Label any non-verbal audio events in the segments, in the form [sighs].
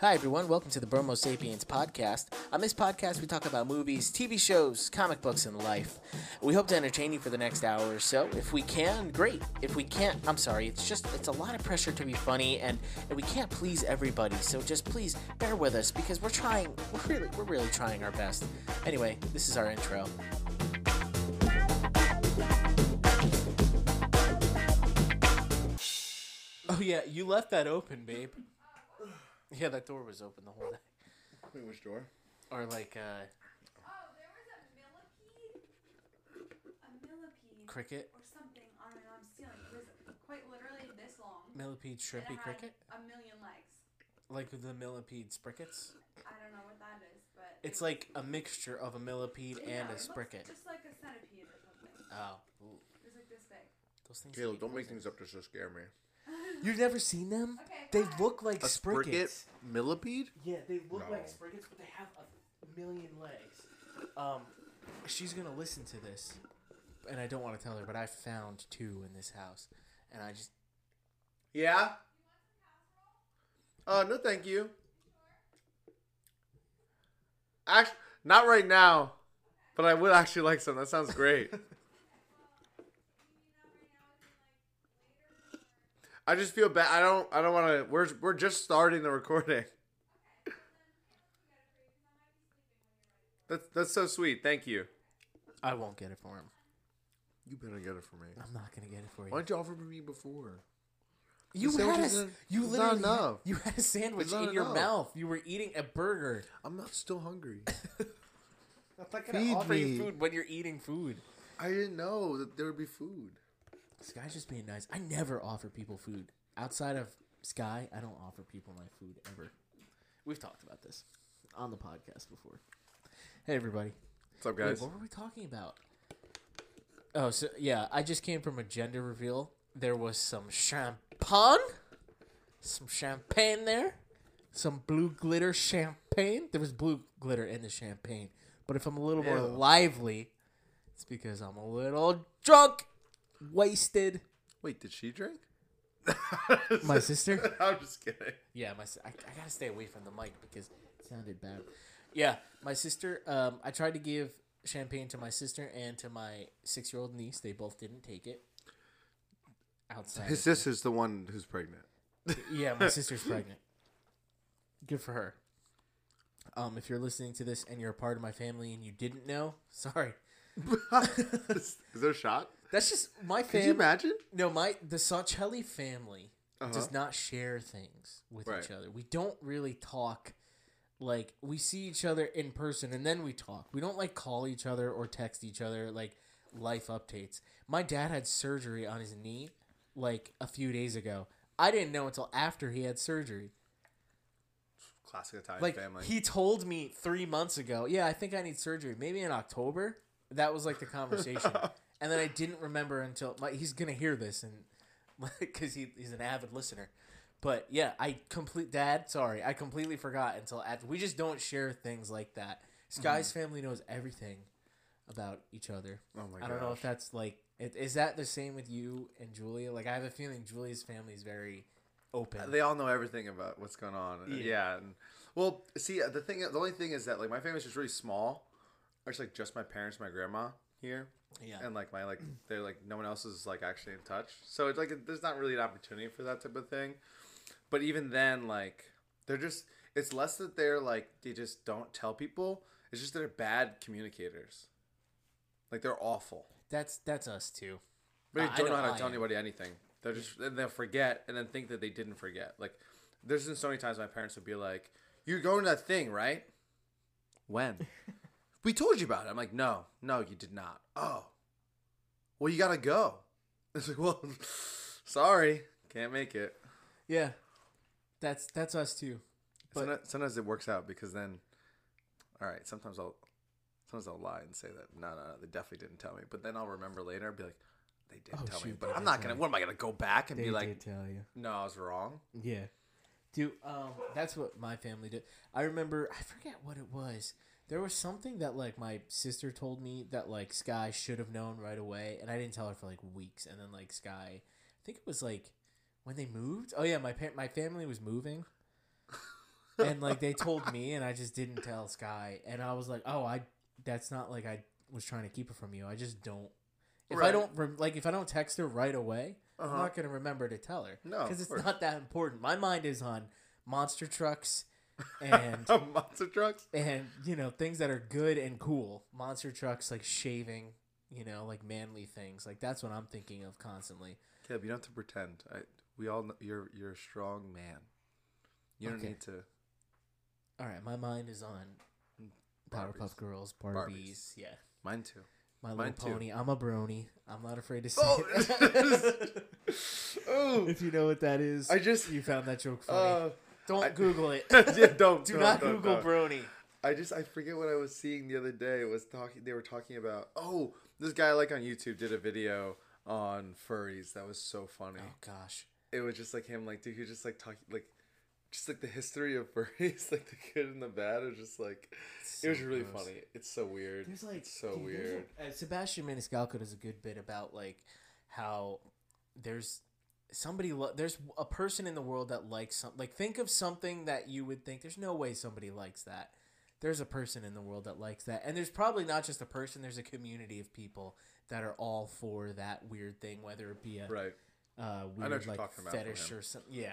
Hi, everyone. Welcome to the Bromo Sapiens podcast. On this podcast, we talk about movies, TV shows, comic books, and life. We hope to entertain you for the next hour or so. If we can, great. If we can't, I'm sorry. It's just, it's a lot of pressure to be funny, and, and we can't please everybody. So just please bear with us because we're trying, we're really, we're really trying our best. Anyway, this is our intro. Oh, yeah, you left that open, babe. Yeah, that door was open the whole day. Wait, which door? Or like, uh, Oh, there was a millipede, a millipede cricket, or something on an I'm stealing. It was quite literally this long. millipede, and it shrimpy had cricket? A million legs. Like the millipede sprickets? I don't know what that is, but It's it- like a mixture of a millipede yeah, and a it looks spricket. just like a centipede or something. Oh, ooh, It's like this big. those things. Caleb, don't make things up just to scare me. You've never seen them? Okay, They fine. look like A sprickets. spricket millipede? Yeah, they look No. like sprickets, but they have a million legs. Um, she's gonna listen to this, and I don't want to tell her, but I found two in this house, and I just Yeah. Uh, no, thank you. Actually, not right now, but I would actually like some. That sounds great. [laughs] I just feel bad. I don't. I don't want to. We're we're just starting the recording. That's that's so sweet. Thank you. I won't get it for him. You better get it for me. I'm not gonna get it for you. Why didn't you offer me before? You The had a, sandwich isn't- you it's not literally enough. you had a sandwich It's not in your enough. mouth. You were eating a burger. I'm not still hungry. [laughs] I'm not gonna Feed offer you me. food when you're eating food. I didn't know that there would be food. Sky's just being nice. I never offer people food outside of Sky. I don't offer people my food ever. We've talked about this on the podcast before. Hey everybody, What's up, Wait, guys? what were we talking about? Oh, so yeah, I just came from a gender reveal. There was some champagne, some champagne there, some blue glitter champagne. There was blue glitter in the champagne, but if I'm a little more Ew. lively, it's because I'm a little drunk, wasted. Wait, did she drink? [laughs] My sister? [laughs] I'm just kidding. Yeah, my si- I, I gotta stay away from the mic because it sounded bad. Yeah, my sister. Um, I tried to give champagne to my sister and to my six-year-old niece. They both didn't take it. Outside. His of- sister's the one who's pregnant. Yeah, my [laughs] sister's pregnant. Good for her. Um, if you're listening to this and you're a part of my family and you didn't know, sorry. is there a shot? That's just my family. Could you imagine? No, my the Saucelli family Uh-huh. does not share things with Right. each other. We don't really talk like we see each other in person and then we talk. We don't like call each other or text each other like life updates. My dad had surgery on his knee like a few days ago. I didn't know until after he had surgery. Classic Italian Like family. he told me 3 months ago, "Yeah, I think I need surgery." Maybe in October. That was like the conversation. [laughs] and then I didn't remember until like he's going to hear this and [laughs] because he, he's an avid listener. But yeah, I complete dad. Sorry, I completely forgot until after. We just don't share things like that. Sky's mm-hmm. family knows everything about each other. oh my god. I don't know if that's like is that the same with you and Julia? Like I have a feeling Julia's family is very open. They all know everything about what's going on. Yeah. Yeah. and, well, see, uh, the thing, the only thing is that like my family's just really small. It's like just my parents, my grandma here, yeah. and like my like they're like no one else is like actually in touch. So it's like there's not really an opportunity for that type of thing. But even then, like they're just it's less that they're like they just don't tell people. It's just they're bad communicators. Like they're awful. That's that's us too. But they don't know know how to tell anybody anything. They're just and they'll forget and then think that they didn't forget. Like there's been so many times my parents would be like, "You're going to that thing, right?" When? [laughs] we told you about it. I'm like, "No, no, you did not." Oh, well, you gotta go. [laughs] It's like, well, [laughs] sorry, can't make it. Yeah. That's that's us too. But- sometimes, sometimes it works out because then, all right. Sometimes I'll, sometimes I'll lie and say that no, no, no, they definitely didn't tell me. But then I'll remember later, and be like, they did Oh, tell me. But I'm not gonna. you. What am I gonna go back and be like, tell you. no, I was wrong. Yeah. Dude, um, that's what my family did. I remember, I forget what it was. There was something that like my sister told me that like Sky should have known right away, and I didn't tell her for like weeks. And then like Sky, I think it was like when they moved. Oh yeah, my pa- my family was moving, [laughs] and like they told me, and I just didn't tell Sky, and I was like, oh, I that's not like I was trying to keep it from you. I just don't. If I don't like, if I don't text her right away, I'm Uh-huh. not gonna remember to tell her. No, because it's course. not that important. My mind is on monster trucks and [laughs] monster trucks. and you know things that are good and cool. Monster trucks like shaving, you know, like manly things. Like that's what I'm thinking of constantly. Caleb, you don't have to pretend. I, we all know you're you're a strong man. You don't Okay. need to. All right, my mind is on Powerpuff Girls, Barbies. Barbies. Yeah. Mine too. My Little Mine too. Pony. I'm a brony. I'm not afraid to [laughs] say Oh. it. [laughs] oh, if you know what that is, I just- you found that joke funny. uh, don't I- Google it. [laughs] yeah, don't Do don't, not don't, Google don't. brony. I just I forget what I was seeing the other day. It was talking. They were talking about. Oh, this guy like on YouTube did a video on furries. That was so funny. Oh gosh. It was just like him, like dude, he was just like talking, like just like the history of [laughs] furries, like the good and the bad. Was just like it was really gross. funny. It's so weird. There's like it's so dude, weird. uh, Sebastian Maniscalco does a good bit about like how there's somebody lo- there's a person in the world that likes something. Like think of something that you would think there's no way somebody likes that. There's a person in the world that likes that, and there's probably not just a person. There's a community of people that are all for that weird thing, whether it be a Right. uh, weird like talking about from fetish or something. Yeah.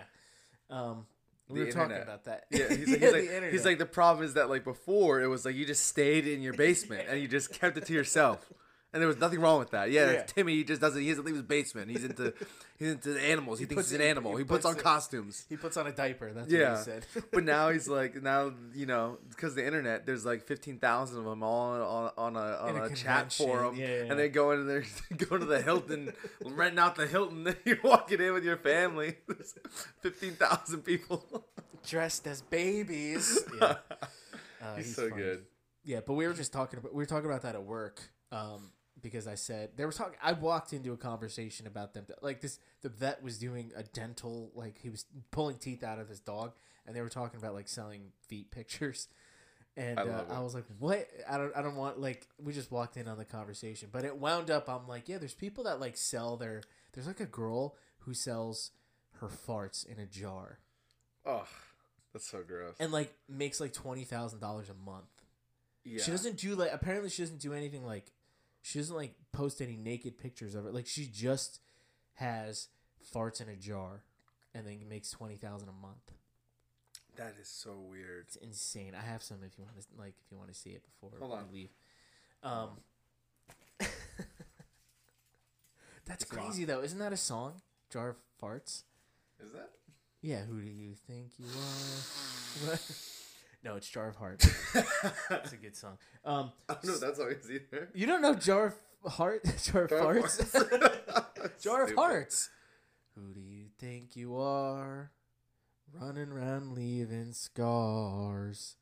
Um, The we were talking about that. Yeah, he's [laughs] like, Yeah, he's, like, the he's like the problem is that like before it was like you just stayed in your basement and you just kept it to yourself, and there was nothing wrong with that. Yeah, Yeah. Timmy he just doesn't. He doesn't leave his basement. He's into [laughs] he's into animals. He, thinks puts he's an animal. he He, puts, puts on costumes. he puts on a diaper. That's Yeah, what he said. [laughs] but now he's [laughs] like now you know because the internet there's like fifteen thousand of them all on on a on In a a, chat forum, yeah, yeah. and they go into there go to the Hilton, renting out the Hilton. You're walking in with your family. There's fifteen thousand people. dressed as babies. Yeah. Uh, he's, so funny. good. Yeah, but we were just talking about we were talking about that at work um, because I said they were talking. I walked into a conversation about them. Like this, the vet was doing a dental like he was pulling teeth out of his dog, and they were talking about like selling feet [laughs] pictures. And I uh. I was like, "What? I don't. I don't want like." We just walked in on the conversation, but it wound up. I'm like, "Yeah, there's people that like sell their. There's like a girl who sells her farts in a jar Oh, that's so gross. and like makes like twenty thousand dollars a month." yeah. She doesn't do like apparently she doesn't do anything like she doesn't like post any naked pictures of it. Like she just has farts in a jar and then makes twenty thousand a month. That is so weird. It's insane. I have some if you want to like if you want to see it before Hold on. we leave. Um [laughs] That's It's crazy though. Isn't that a song? Jar of farts? Is that? Yeah, who do you think you are? [sighs] No, it's Jar of Hearts. [laughs] It's a good song. Um I don't know if that's always either. You don't know Jar of Heart, [laughs] Jar of Farts, [laughs] Jar of Stupid. Hearts. Who do you think you are? Running around leaving scars,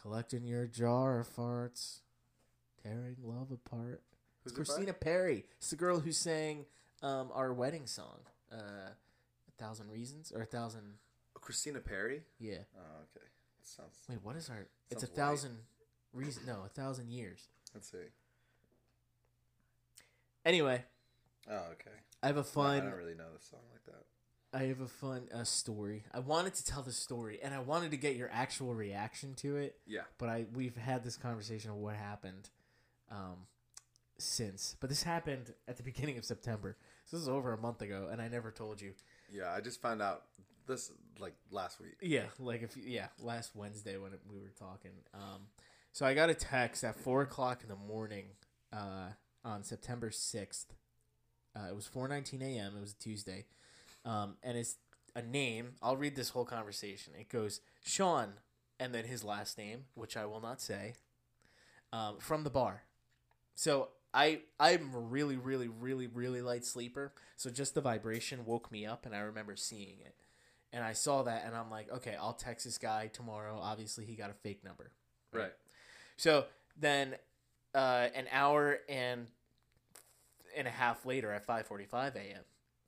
collecting your jar of farts, tearing love apart. Who's? Christina Perri. It's the girl who sang um, our wedding song, uh, "A Thousand Reasons" or "A Thousand." Christina Perri. Yeah. Oh, okay. Sounds. Wait, what is our? It's a white. thousand reasons. No, a thousand years. Let's see. Anyway, Oh, okay. I have a No, fun. I don't really know the song like that. I have a fun uh, story. I wanted to tell the story, and I wanted to get your actual reaction to it. Yeah. But I we've had this conversation of what happened um, since. But this happened at the [laughs] beginning of September. So this is over a month ago, and I never told you. Yeah, I just found out this like last week. Yeah, like if yeah, last Wednesday when we were talking. Um, so I got a text at four o'clock in the morning uh, on September sixth. Uh, it was four nineteen a.m. It was a Tuesday, um, and it's a name. I'll read this whole conversation. It goes Sean, and then his last name, which I will not say, um, from the bar. So I I'm really really really really light sleeper. So just the vibration woke me up, and I remember seeing it and I saw that, and I'm like, okay, I'll text this guy tomorrow. Obviously, he got a fake number. Right. So then, uh, an hour and and a half later, at 5:45 a.m.,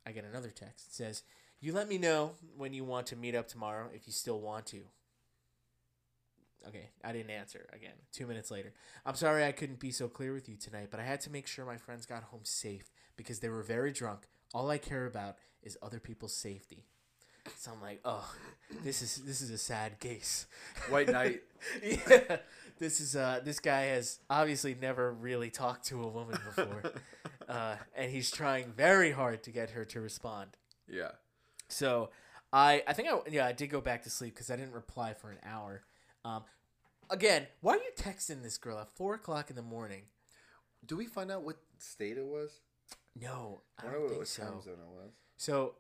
I get another text. It says, "You let me know when you want to meet up tomorrow, if you still want to." Okay, I didn't answer again. Two minutes later, I'm sorry I couldn't be so clear with you tonight, but I had to make sure my friends got home safe because they were very drunk. All I care about is other people's safety. So I'm like, oh, this is this is a sad case. White Knight. [laughs] yeah, this is uh, this guy has obviously never really talked to a woman before, [laughs] uh, and he's trying very hard to get her to respond. Yeah. So I I think I yeah I did go back to sleep because I didn't reply for an hour. Um, again, why are you texting this girl at four o'clock in the morning? Do we find out what state it was? No, I I don't wonder think what so. time zone it was. So,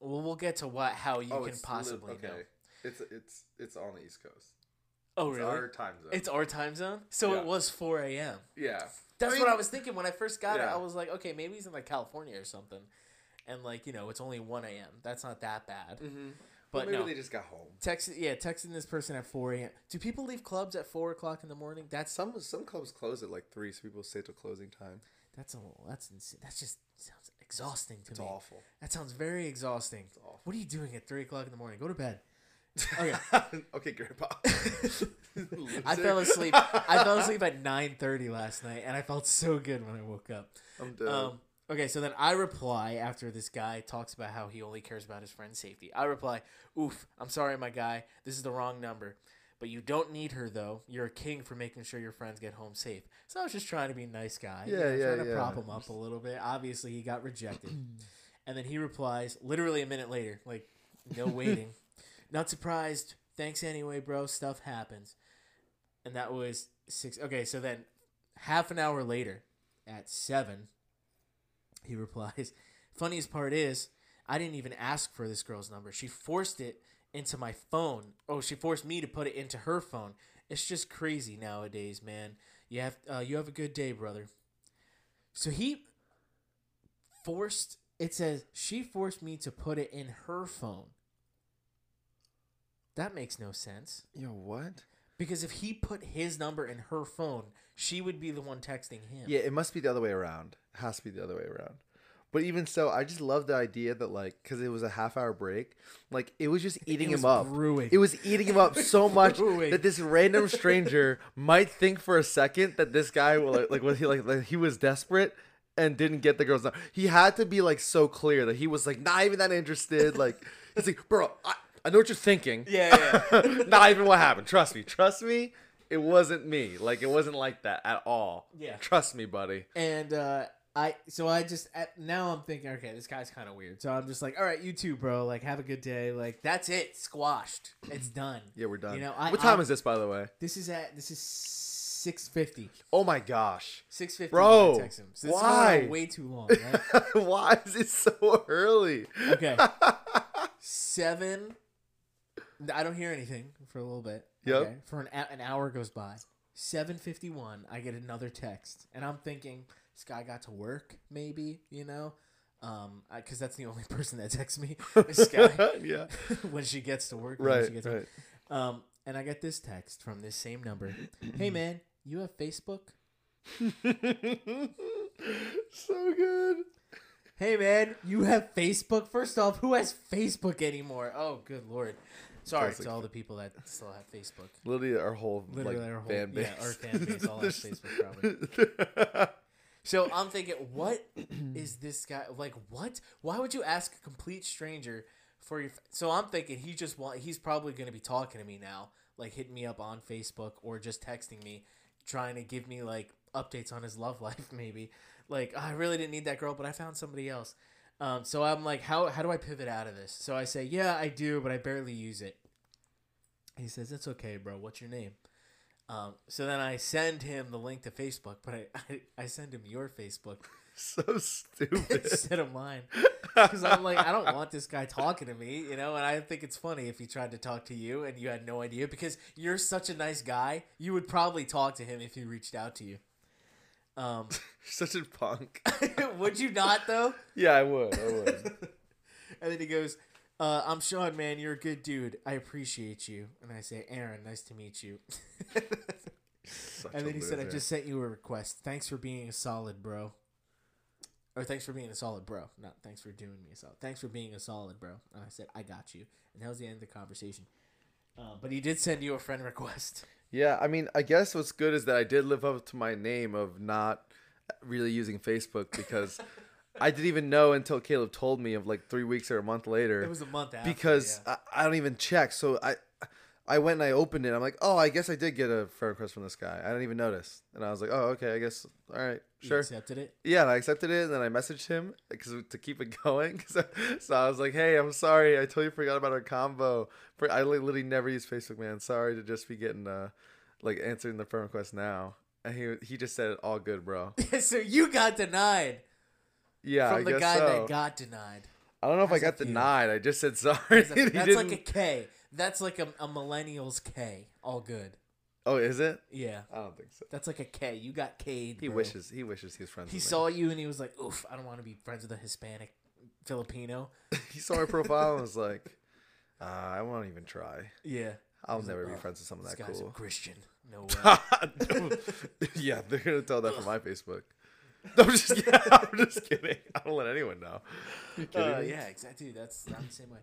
well, we'll get to what how you oh, can it's li- possibly know. It's it's it's on the East Coast. Oh, It's really? our time zone. It's our time zone, so Yeah. it was four a.m. yeah. That's I what I was thinking when I first got it. I was like, okay, maybe he's in like California or something, and like you know, it's only one a.m. That's not that bad. Mm-hmm. But maybe no, they just got home. text yeah, texting this person at four a.m. Do people leave clubs at four o'clock in the morning? That's Some some clubs close at like three, so people stay till closing time. that's a that's insane. That's just sounds exhausting to It's me. awful. That sounds very exhausting. awful. What are you doing at three o'clock in the morning? Go to bed. Okay. [laughs] okay, Grandpa. [laughs] I fell asleep. I fell asleep at nine thirty last night, and I felt so good when I woke up. I'm dead. Um, okay, so then I reply after this guy talks about how he only cares about his friend's safety. I reply, "Oof, I'm sorry, my guy. This is the wrong number, but you don't need her though. You're a king for making sure your friends get home safe." So I was just trying to be a nice guy. you Yeah, know, yeah, trying to yeah. prop him up a little bit. Obviously, he got rejected, [clears throat] and then he replies literally a minute later, like no [laughs] waiting. Not surprised. Thanks anyway, bro. Stuff happens. And that was six. Okay, so then half an hour later, at seven, he replies, [laughs] Funniest part is, I didn't even ask for this girl's number. She forced it into my phone. Oh, she forced me to put it into her phone. It's just crazy nowadays, man. You have uh, you have a good day, brother. So he forced. It says she forced me to put it in her phone. That makes no sense. Yo, what? Because if he put his number in her phone, she would be the one texting him. Yeah, it must be the other way around. It has to be the other way around. But even so, I just love the idea that like because it was a half hour break, like it was just eating was him up. brewing. It was eating him up so [laughs] much that this random stranger might think for a second that this guy will like, like was he like, like he was desperate and didn't get the girl's number. He had to be like so clear that he was like not even that interested. Like he's like, bro, I, I know what you're thinking. Yeah, yeah. [laughs] not even what happened. Trust me. Trust me. It wasn't me. Like it wasn't like that at all. Yeah. Trust me, buddy. and uh, I so I just at, now I'm thinking, okay, this guy's kind of weird. So I'm just like, all right, you too, bro. Like, have a good day. Like, that's it, squashed. It's done. Yeah, we're done. You know, I- what time I- is this, by the way? This is at this is six fifty. Oh my gosh. Six fifty. Bro, text him. So this why? way too long. [laughs] Right? Why is it so early? Okay. [laughs] Seven. I don't hear anything for a little bit. Yep. Okay. For an an hour goes by. Seven fifty one. I get another text, and I'm thinking this guy got to work. Maybe you know, um, because that's the only [laughs] person that texts me. [laughs] This guy yeah. [laughs] when she gets to work. Right. she gets to Right. Um, and I get this text from this same number. hey [clears throat] man, you have Facebook? so good. Hey man, you have Facebook? First off, who has Facebook anymore? Oh, good lord. Sorry Classic. to all the people that still have Facebook. Literally, our whole Literally like, our whole- fan base. yeah, our fan base all has Facebook, probably. So I'm thinking, what is this guy like? What? Why would you ask a complete stranger for your? So I'm thinking he just want. He's probably going to be talking to me now, like hitting me up on Facebook or just texting me, trying to give me like updates on his love [laughs] life. Maybe like "Oh, I really didn't need that girl, but I found somebody else. Um, so I'm like, how how do I pivot out of this? So I say, yeah, I do, but I barely use it. He says, it's okay, bro. What's your name? Um, so then I send him the link to Facebook, but I, I, I send him your Facebook [laughs] so stupid. instead of mine. Because I'm like, I don't want this guy talking to me, you know, and I think it's funny if he tried to talk to you and you had no idea because you're such a nice guy. You would probably talk to him if he reached out to you. Um, [laughs] Such a punk. [laughs] would you not, though? Yeah, I would. I would. And then he goes, uh, I'm Sean, man. You're a good dude. I appreciate you. And I say, Aaron, nice to meet you. And then he said, I just sent you a request. Thanks for being a solid bro. Or thanks for being a solid bro. Not thanks for doing me a solid. Thanks for being a solid bro. And I said, I got you. And that was the end of the conversation. Uh, but he did send you a friend request. Yeah, I mean, I guess what's good is that I did live up to my name of not really using Facebook because [laughs] I didn't even know until Caleb told me of like three weeks or a month later. It was a month after. because yeah. I, I don't even check. So I I went and I opened it. I'm like, oh, I guess I did get a friend request from this guy. I didn't even notice. And I was like, oh, okay, I guess. All right, You sure. accepted it. Yeah, and I accepted it, and then I messaged him because to keep it [laughs] going. So I was like, "Hey, I'm sorry. I totally forgot about our combo. For I literally never use Facebook, man. Sorry to just be getting uh, like answering the friend request now." And he he just said, "All good, bro." [laughs] so you got denied Yeah, I from the guess guy so. that got denied. I don't know if I got denied. I just said sorry. [laughs] That's, that's like a didn't- K. That's like a, a millennial's K. All good. oh, is it? Yeah. I don't think so. That's like a K. You got K'd. He bro. wishes he wishes he was friends. He with me. saw you and he was like, "Oof, I don't want to be friends with a Hispanic Filipino." [laughs] he saw my profile and was [laughs] like, uh, "I won't even try. Yeah. I'll He's like, never be "Oh, friends with someone that guy's a cool." Christian. No way. yeah, they're gonna tell that from my Facebook. [laughs] No, I'm just kidding. [laughs] I'm just kidding. I don't let anyone know. Uh, yeah, exactly. That's I'm the same way.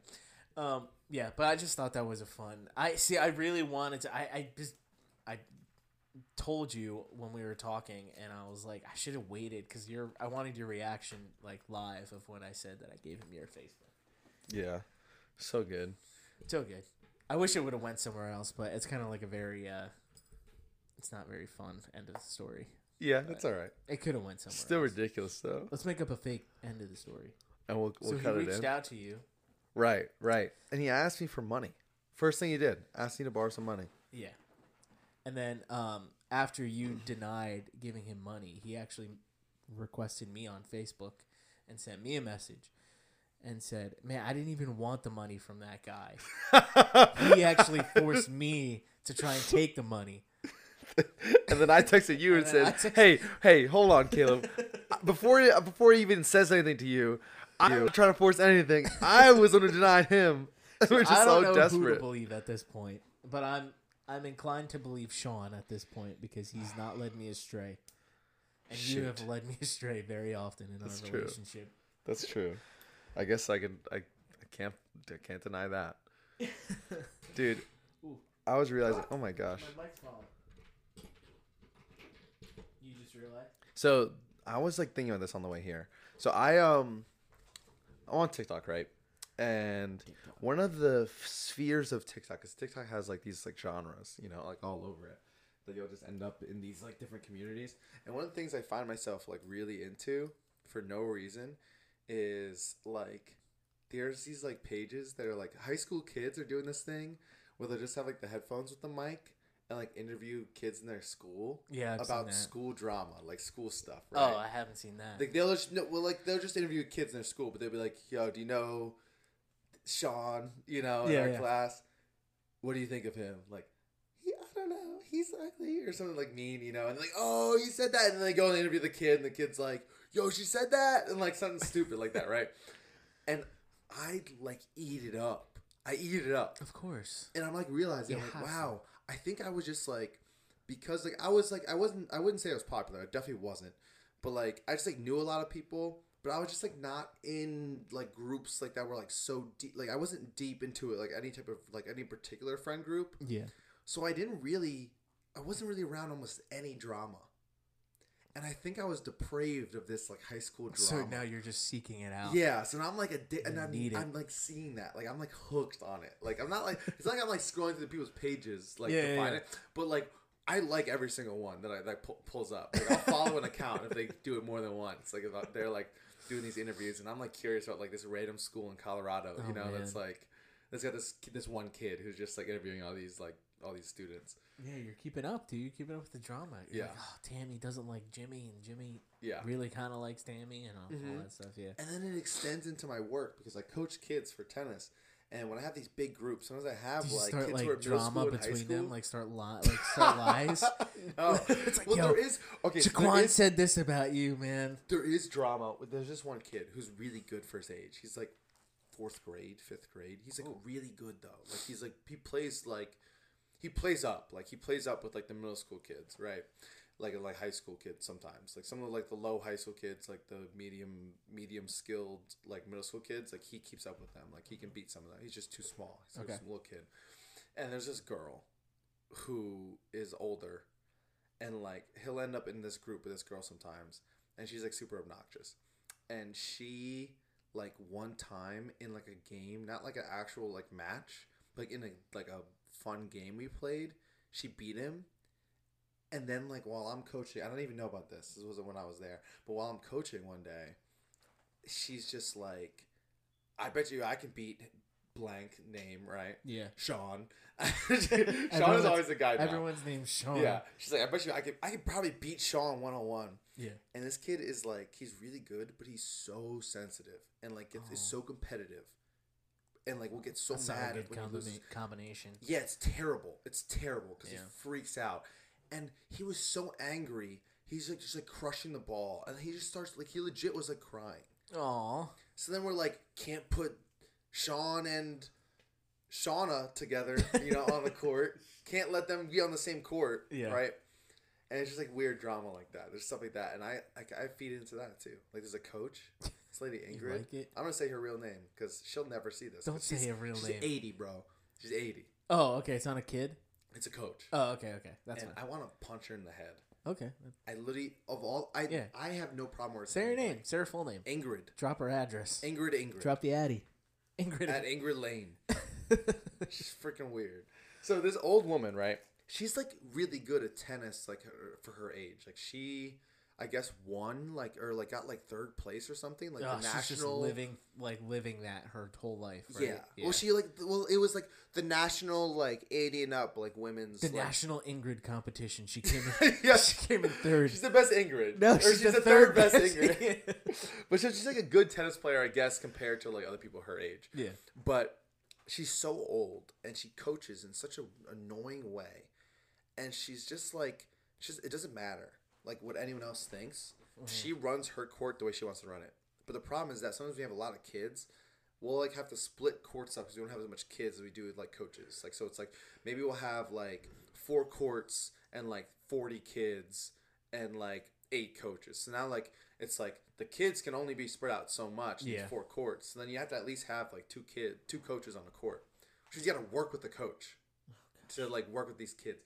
Um, yeah, but I just thought that was a fun. I see. I really wanted to. I, I just I told you when we were talking, and I was like, I should have waited because you're. I wanted your reaction like live of when I said that I gave him your Facebook. Yeah, so good. So good. I wish it would have went somewhere else, but it's kind of like a very. uh It's not very fun end of the story. Yeah, that's all right. It could have went somewhere. Still else. ridiculous though, Let's make up a fake end of the story. and we'll we'll so cut he it reached in. out to you. Right, right. And he asked me for money. First thing he did, asked me to borrow some money. Yeah. And then um, after you [clears throat] denied giving him money, he actually requested me on Facebook and sent me a message and said, Man, I didn't even want the money from that guy. [laughs] he actually forced me to try and take the money. [laughs] and then I texted you and, And said, text- "Hey, [laughs] hey, hold on, Caleb. before he, before he even says anything to you, I'm not trying to force anything. I was going to deny him. [laughs] We're just I don't so know who to believe at this point, but I'm I'm inclined to believe Sean at this point because he's not led me astray. And you have led me astray very often in That's our true. relationship. That's true. I guess I can. I, I can't. I can't deny that, dude. Ooh. I was realizing. Oh my gosh. My You? So I was like thinking about this on the way here. So I um, I'm on TikTok, right? And one of the spheres of TikTok, because TikTok has like these like genres, you know, like all over it, that you'll just end up in these like different communities. And one of the things I find myself like really into for no reason is like there's these like pages that are like high school kids are doing this thing where they just have like the headphones with the mic and like interview kids in their school Yeah, I've about school drama, like school stuff. Oh, right? Oh, I haven't seen that. Like they'll just no, well, like they'll just interview kids in their school, but they'll be like, "Yo, do you know Sean? You know, in Yeah, our yeah. class. What do you think of him? Like, he, I don't know, he's ugly or something like mean, you know." And they're like, "Oh, you said that," and then they go and interview the kid, and the kid's like, "Yo, she said that," and like something stupid like that, right? And I like eat it up. I eat it up of course. and I'm like realizing like wow, to. I think I was just like because like I was like I wasn't I wouldn't say I was popular. I definitely wasn't. But like I just like knew a lot of people. But I was just like not in like groups like that were like so deep like I wasn't deep into it like any type of like any particular friend group. Yeah. so I didn't really I wasn't really around almost any drama and I think I was depraved of this like high school drama So now you're just seeking it out. yeah, so now I'm like a di- and I'm, it. I'm like seeing that, like I'm like hooked on it. Like I'm not like it's not like I'm like scrolling through people's pages like Yeah, to yeah, find yeah. it, but like I like every single one that I that pu- pulls up. Like I'll follow an account if they do it more than once. Like if they're like doing these interviews, and I'm like curious about like this random school in Colorado, you Oh, know, that's like that's got this this one kid who's just like interviewing all these like all these students. Yeah, you're keeping up, dude. You're keeping up with the drama. You're Yeah. Like, oh, Tammy doesn't like Jimmy, and Jimmy Yeah. really kind of likes Tammy, and all, all Mhm. that stuff. Yeah. And then it extends into my work because I coach kids for tennis. And when I have these big groups, sometimes I have Did like start kids who are like drama school and high between them? Like start li- like start [laughs] lies. no, It's like, well, there is okay. Jaquan is, said this about you, man. there is drama. There's just one kid who's really good for his age. He's like fourth grade, fifth grade. He's like really good though. Like he's like he plays like he plays up. Like he plays up with like the middle school kids, right? Like like high school kids sometimes. Like some of like the low high school kids, like the medium medium skilled like middle school kids. Like he keeps up with them. Like he can beat some of them. He's just too small. He's Okay. just a little kid. And there's this girl who is older and like he'll end up in this group with this girl sometimes and she's like super obnoxious and she like one time in like a game, not like an actual like match, like in a like a fun game we played, she beat him. And then like while I'm coaching, I don't even know about this. This wasn't when I was there, but while I'm coaching one day, she's just like, "I bet you I can beat blank name, right? Yeah. Sean. [laughs] Sean is always the guy. Now. Everyone's name's Sean. Yeah, she's like, I bet you I could. I could probably beat Sean one on one. Yeah. And this kid is like, he's really good, but he's so sensitive and like it's, is oh. so competitive, and like will get so That's mad a good when he loses. combination. Yeah, it's terrible. It's terrible because Yeah. he freaks out, and he was so angry. He's like just like crushing the ball, and he just starts like he legit was like crying. Aw. So then we're like, can't put Sean and Shauna together, you know, on the [laughs] court. Can't let them be on the same court, Yeah. right? And it's just like weird drama like that. There's stuff like that, and I like I feed into that too. Like there's a coach, this lady Ingrid. like? I'm gonna say her real name because she'll never see this. Don't say she's- her real she's name. 80, bro. She's 80. Oh, okay. It's not a kid. It's a coach, Oh, okay, okay. That's and fine. I want to punch her in the head. Okay. I literally of all I Yeah. I have no problem with Say her name. Say her full name. Ingrid. Drop her address. Ingrid. Ingrid. Drop the Addy. Ingrid. at Ingrid Lane. [laughs] She's freaking weird. So this old woman, right? She's like really good at tennis, like her, for her age. Like she, I guess, won like or like got like third place or something, like Oh, the she's just national. living like living that her whole life. Right? Yeah. Well, she like well, it was like the national like eighty and up like women's the like, national Ingrid competition. She came. In, [laughs] [laughs] yeah, she came in third. She's the best Ingrid. no, Or she's, the, the third, best, best Ingrid. [laughs] but she's just like a good tennis player, I guess, compared to like other people her age. yeah. but she's so old and she coaches in such an annoying way and she's just like she's it doesn't matter like what anyone else thinks mm-hmm. she runs her court the way she wants to run it. But the problem is that sometimes we have a lot of kids we'll like have to split courts up because we don't have as much kids as we do with like coaches. Like so it's like maybe we'll have like four courts and like 40 kids and like eight coaches. So now like it's like the kids can only be spread out so much in Yeah. four courts. So then you have to at least have like two kid two coaches on the court. She's got to work with the coach oh, to like work with these kids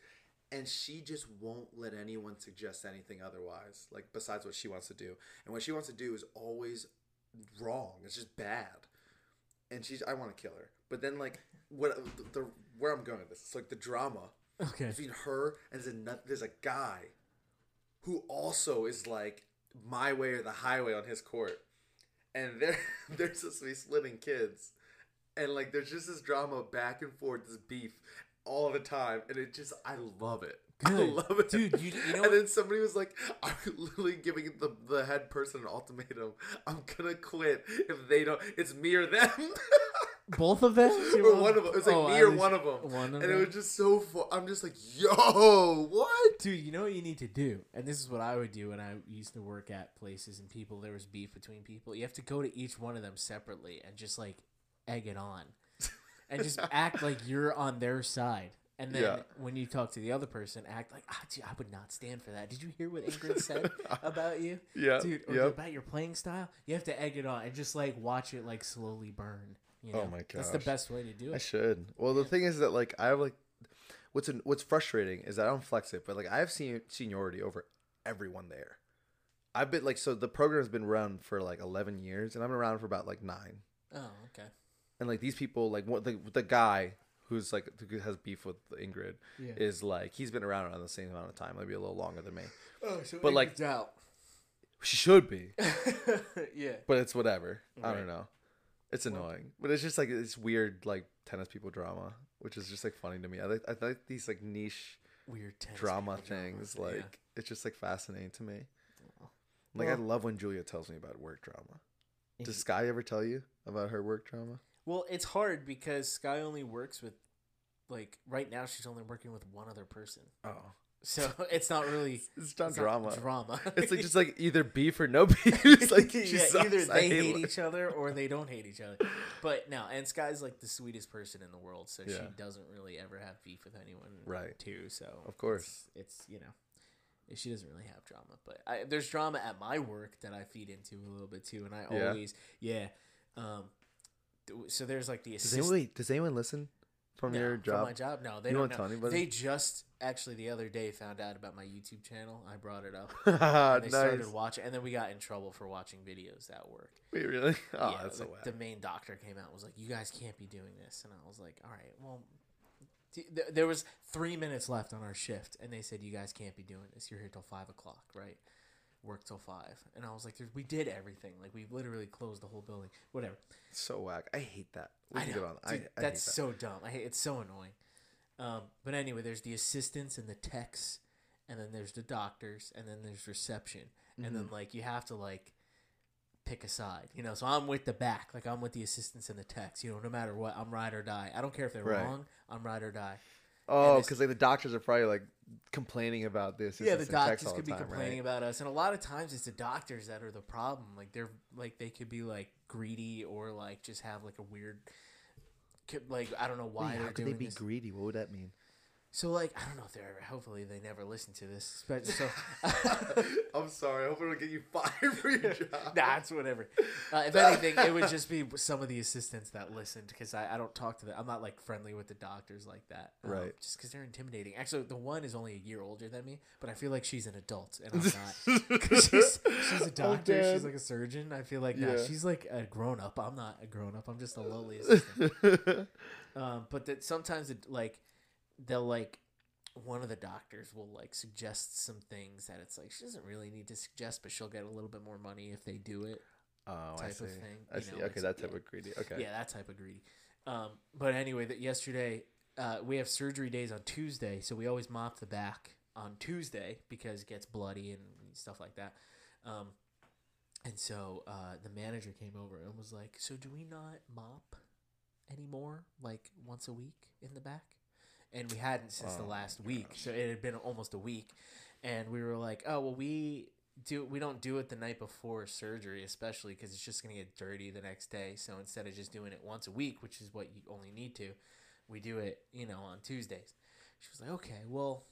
and she just won't let anyone suggest anything otherwise like besides what she wants to do. And what she wants to do is always wrong. It's just bad. And she's i want to kill her. But then like what the, the where i'm going with this it's like the drama Okay. between her and there's a, there's a guy who also is like my way or the highway on his court. And they're [laughs] they're supposed to be splitting kids. And like there's just this drama back and forth this beef all the time and it just i love it [laughs] i love it Dude, you- you know and then somebody was like [laughs] i'm literally giving the, the head person an ultimatum i'm gonna quit if they don't it's me or them [laughs] Both of them? or one of them. It was like Oh, me or one of them. One of and them. it was just so fun. I'm just like, yo, what? Dude, you know what you need to do, and this is what I would do when I used to work at places and people. There was beef between people. You have to go to each one of them separately and just like egg it on, and just [laughs] act like you're on their side. And then Yeah. when you talk to the other person, act like, ah, dude, I would not stand for that. Did you hear what Ingrid said [laughs] about you? Yeah, dude, or yep. about your playing style. You have to egg it on and just like watch it like slowly burn. You know? Oh my god. that's the best way to do it. I should. Well, the thing is that like I have like, what's an, what's frustrating is that I don't flex it, but like I have seen seniority over everyone there. I've been like so the program's been run for like 11 years, and I've been around for about like nine. Oh, okay. And like these people, like what the the guy who's like who has beef with Ingrid Yeah. is like he's been around around the same amount of time, maybe a little longer than me. Oh, so But, like- out. She should be. [laughs] yeah. but it's whatever. I don't know. It's annoying, but it's just like it's weird, like tennis people drama, which is just like funny to me. I like I like these like niche Weird tennis drama things. drama. Like Yeah. it's just like fascinating to me. Like Well- I love when Julia tells me about work drama. Does Sky ever tell you about her work drama? Well, it's hard because Sky only works with, like, right now she's only working with one other person. Oh, So [laughs] it's not really [laughs] it's not it's not drama. drama. [laughs] It's like just like either beef or no beef. It's like yeah, either they hate her. each other or they don't hate each other. But no, and Sky's like the sweetest person in the world, so she doesn't really ever have beef with anyone, Right. Too. So Of course. it's, it's you know. She doesn't really have drama, but I, there's drama at my work that I feed into a little bit too, and I Yeah. always, yeah. Um, th- so there's like the Does assistant. anyone, wait, does anyone listen? from No, your From job? my job? No, they You don't know. tell anybody? They just actually the other day found out about my YouTube channel. I brought it up. [laughs] And they nice. started watching, and then we got in trouble for watching videos at work. Wait, really? [laughs] Oh, yeah, that's so the, main doctor came out and was like, "You guys can't be doing this," and I was like, "All right, well." There was three minutes left on our shift, and they said, "You guys can't be doing this. You're here till five o'clock, right? Work till five. And I was like, "We did everything. Like we literally closed the whole building. Whatever." so whack. I hate that. I know, on. I, dude, I that's that. so dumb. I hate it's so annoying. Um, but anyway, there's the assistants and the techs, and then there's the doctors, and then there's reception, and Mm-hmm. then like you have to like pick a side, you know. So I'm with the back, like I'm with the assistants and the techs. You know, no matter what, I'm ride or die. I don't care if they're Right. wrong. I'm ride or die. Oh, because like the doctors are probably like complaining about this. yeah, the doctors could be complaining about us, and a lot of times it's the doctors that are the problem. Like they're like they could be like greedy or like just have like a weird. Like I don't know why how could they be this. greedy? What would that mean? So like I don't know if they're ever. Hopefully they never listen to this. But so [laughs] I'm sorry. I hope it'll get you fired for your [laughs] job. nah, it's whatever. Uh, if [laughs] anything, it would just be some of the assistants that listened because I, I don't talk to them. I'm not like friendly with the doctors like that. um, Right. Just because they're intimidating. Actually, the one is only a year older than me, but I feel like she's an adult and I'm not. Because she's she's a doctor. she's like a surgeon. I feel like nah, Yeah. she's like a grown up. I'm not a grown up. I'm just a lowly assistant. um, but that sometimes it like they'll like one of the doctors will like suggest some things that it's like she doesn't really need to suggest, but she'll get a little bit more money if they do it. Oh, I type see. of thing, I you see. know, okay, that type yeah. of greedy. Okay. Yeah, that type of greedy. Um, but anyway, that yesterday uh, we have surgery days on Tuesday, so we always mop the back on Tuesday because it gets bloody and stuff like that. Um, and so uh, the manager came over and was like, "So do we not mop anymore? Like once a week in the back?" And we hadn't since the Oh, last week, so it had been almost a week. And we were like, "Oh well, we do we don't do it the night before surgery, especially because it's just gonna get dirty the next day. So instead of just doing it once a week, which is what you only need to, we do it, you know, on Tuesdays." She was like, "Okay, well."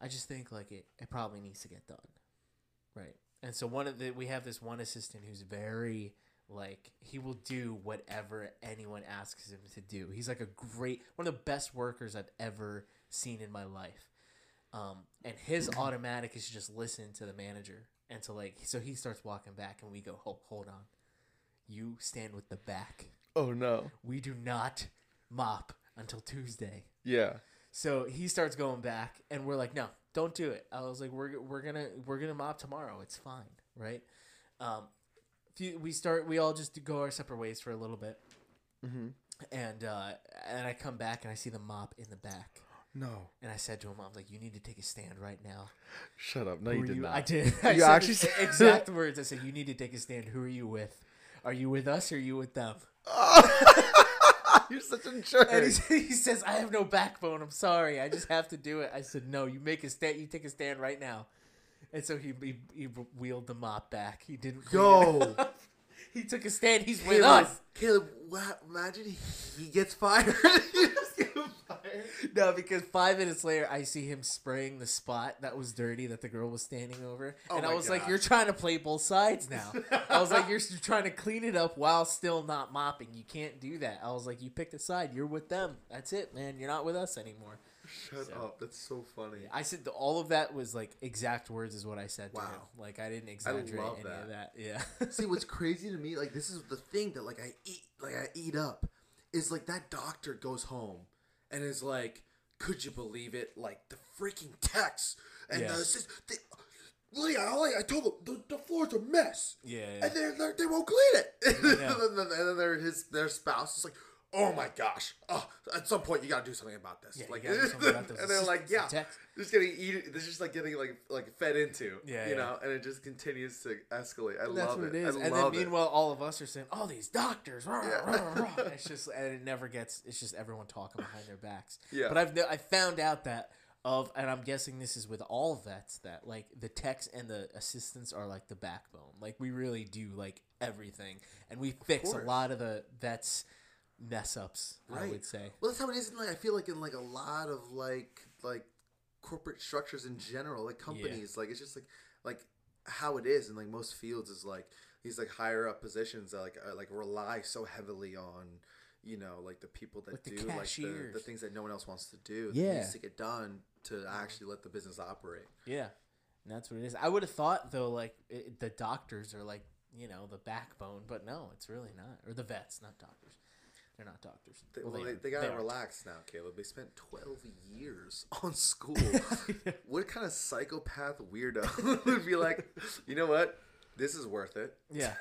I just think like it, it probably needs to get done, right? And so one of the we have this one assistant who's very like he will do whatever anyone asks him to do. He's like a great one of the best workers I've ever seen in my life. Um, and his [clears throat] automatic is just listen to the manager and to like so he starts walking back and we go hold, hold on, you stand with the back. Oh no. We do not mop until Tuesday. Yeah. So he starts going back, and we're like, "No, don't do it." I was like, "We're we're gonna we're gonna mop tomorrow. It's fine, right?" Um, we start. We all just go our separate ways for a little bit, Mm-hmm. and uh, and I come back and I see the mop in the back, No. and I said to him, "I'm like, you need to take a stand right now." Shut up. No, you are did not. I did. [laughs] I You said actually the said- exact [laughs] words. I said, "You need to take a stand. Who are you with? Are you with us or are you with them?" [laughs] You're such a jerk. And he, he says, "I have no backbone. I'm sorry. I just have to do it." I said, "No, you make a stand. You take a stand right now." And so he he, he wheeled the mop back. He didn't. Yo. [laughs] he took a stand. He's with Caleb, us. Caleb, wow, imagine he gets fired. [laughs] you just get him fired. No, because five minutes later, I see him spraying the spot that was dirty that the girl was standing over, Oh and I was like, "You're trying to play both sides now." I was like, "You're trying to clean it up while still not mopping. You can't do that." I was like, "You picked a side. You're with them. That's it, man. You're not with us anymore." Shut So- up. That's so funny. I said the, all of that was like exact words is what I said to him. Wow. Like I didn't exaggerate love any of that. that. Yeah. [laughs] See, what's [laughs] crazy to me, like this is the thing that like I eat, like I eat up, is like that doctor goes home and is like, "Could you believe it? Like the freaking text and Yeah. the assist- they, Leah, I, I told them the, the floor's a mess, yeah. and they're, they're, they won't clean it. Yeah. [laughs] and then, and then their his their spouse is like, "Oh my gosh! Oh, at some point you got to do something about this." Yeah, like, gotta do something about those [laughs] and they're like, "Yeah, just getting eat. This just like getting like like fed into. Yeah, you yeah. know, and it just continues to escalate. I love it. it is. I and then it. meanwhile, all of us are saying, "Oh, these doctors!" Rah, rah, rah. it's just and it never gets. It's just everyone talking behind their backs. Yeah. But I've I found out that of, and I'm guessing this is with all vets that like the techs and the assistants are like the backbone. Like we really do like everything, and we fix a lot of the vets mess ups. I would say. Well, that's how it is. In, like I feel like in like a lot of like like corporate structures in general, like companies, like it's just like like how it is in like most fields is like these like higher up positions that like uh, like rely so heavily on you know, like the people that Like the do like the, the things that no one else wants to do. Yeah. needs to get done to actually let the business operate. Yeah, and that's what it is. I would have thought though, like it, the doctors are like you know the backbone, but no, it's really not. Or the vets, not doctors. They're not doctors. They, Well, well, they, they gotta relax now, Caleb. They spent twelve years [laughs] on school. [laughs] what kind of psychopath weirdo [laughs] would be like, you know what? This is worth it. Yeah.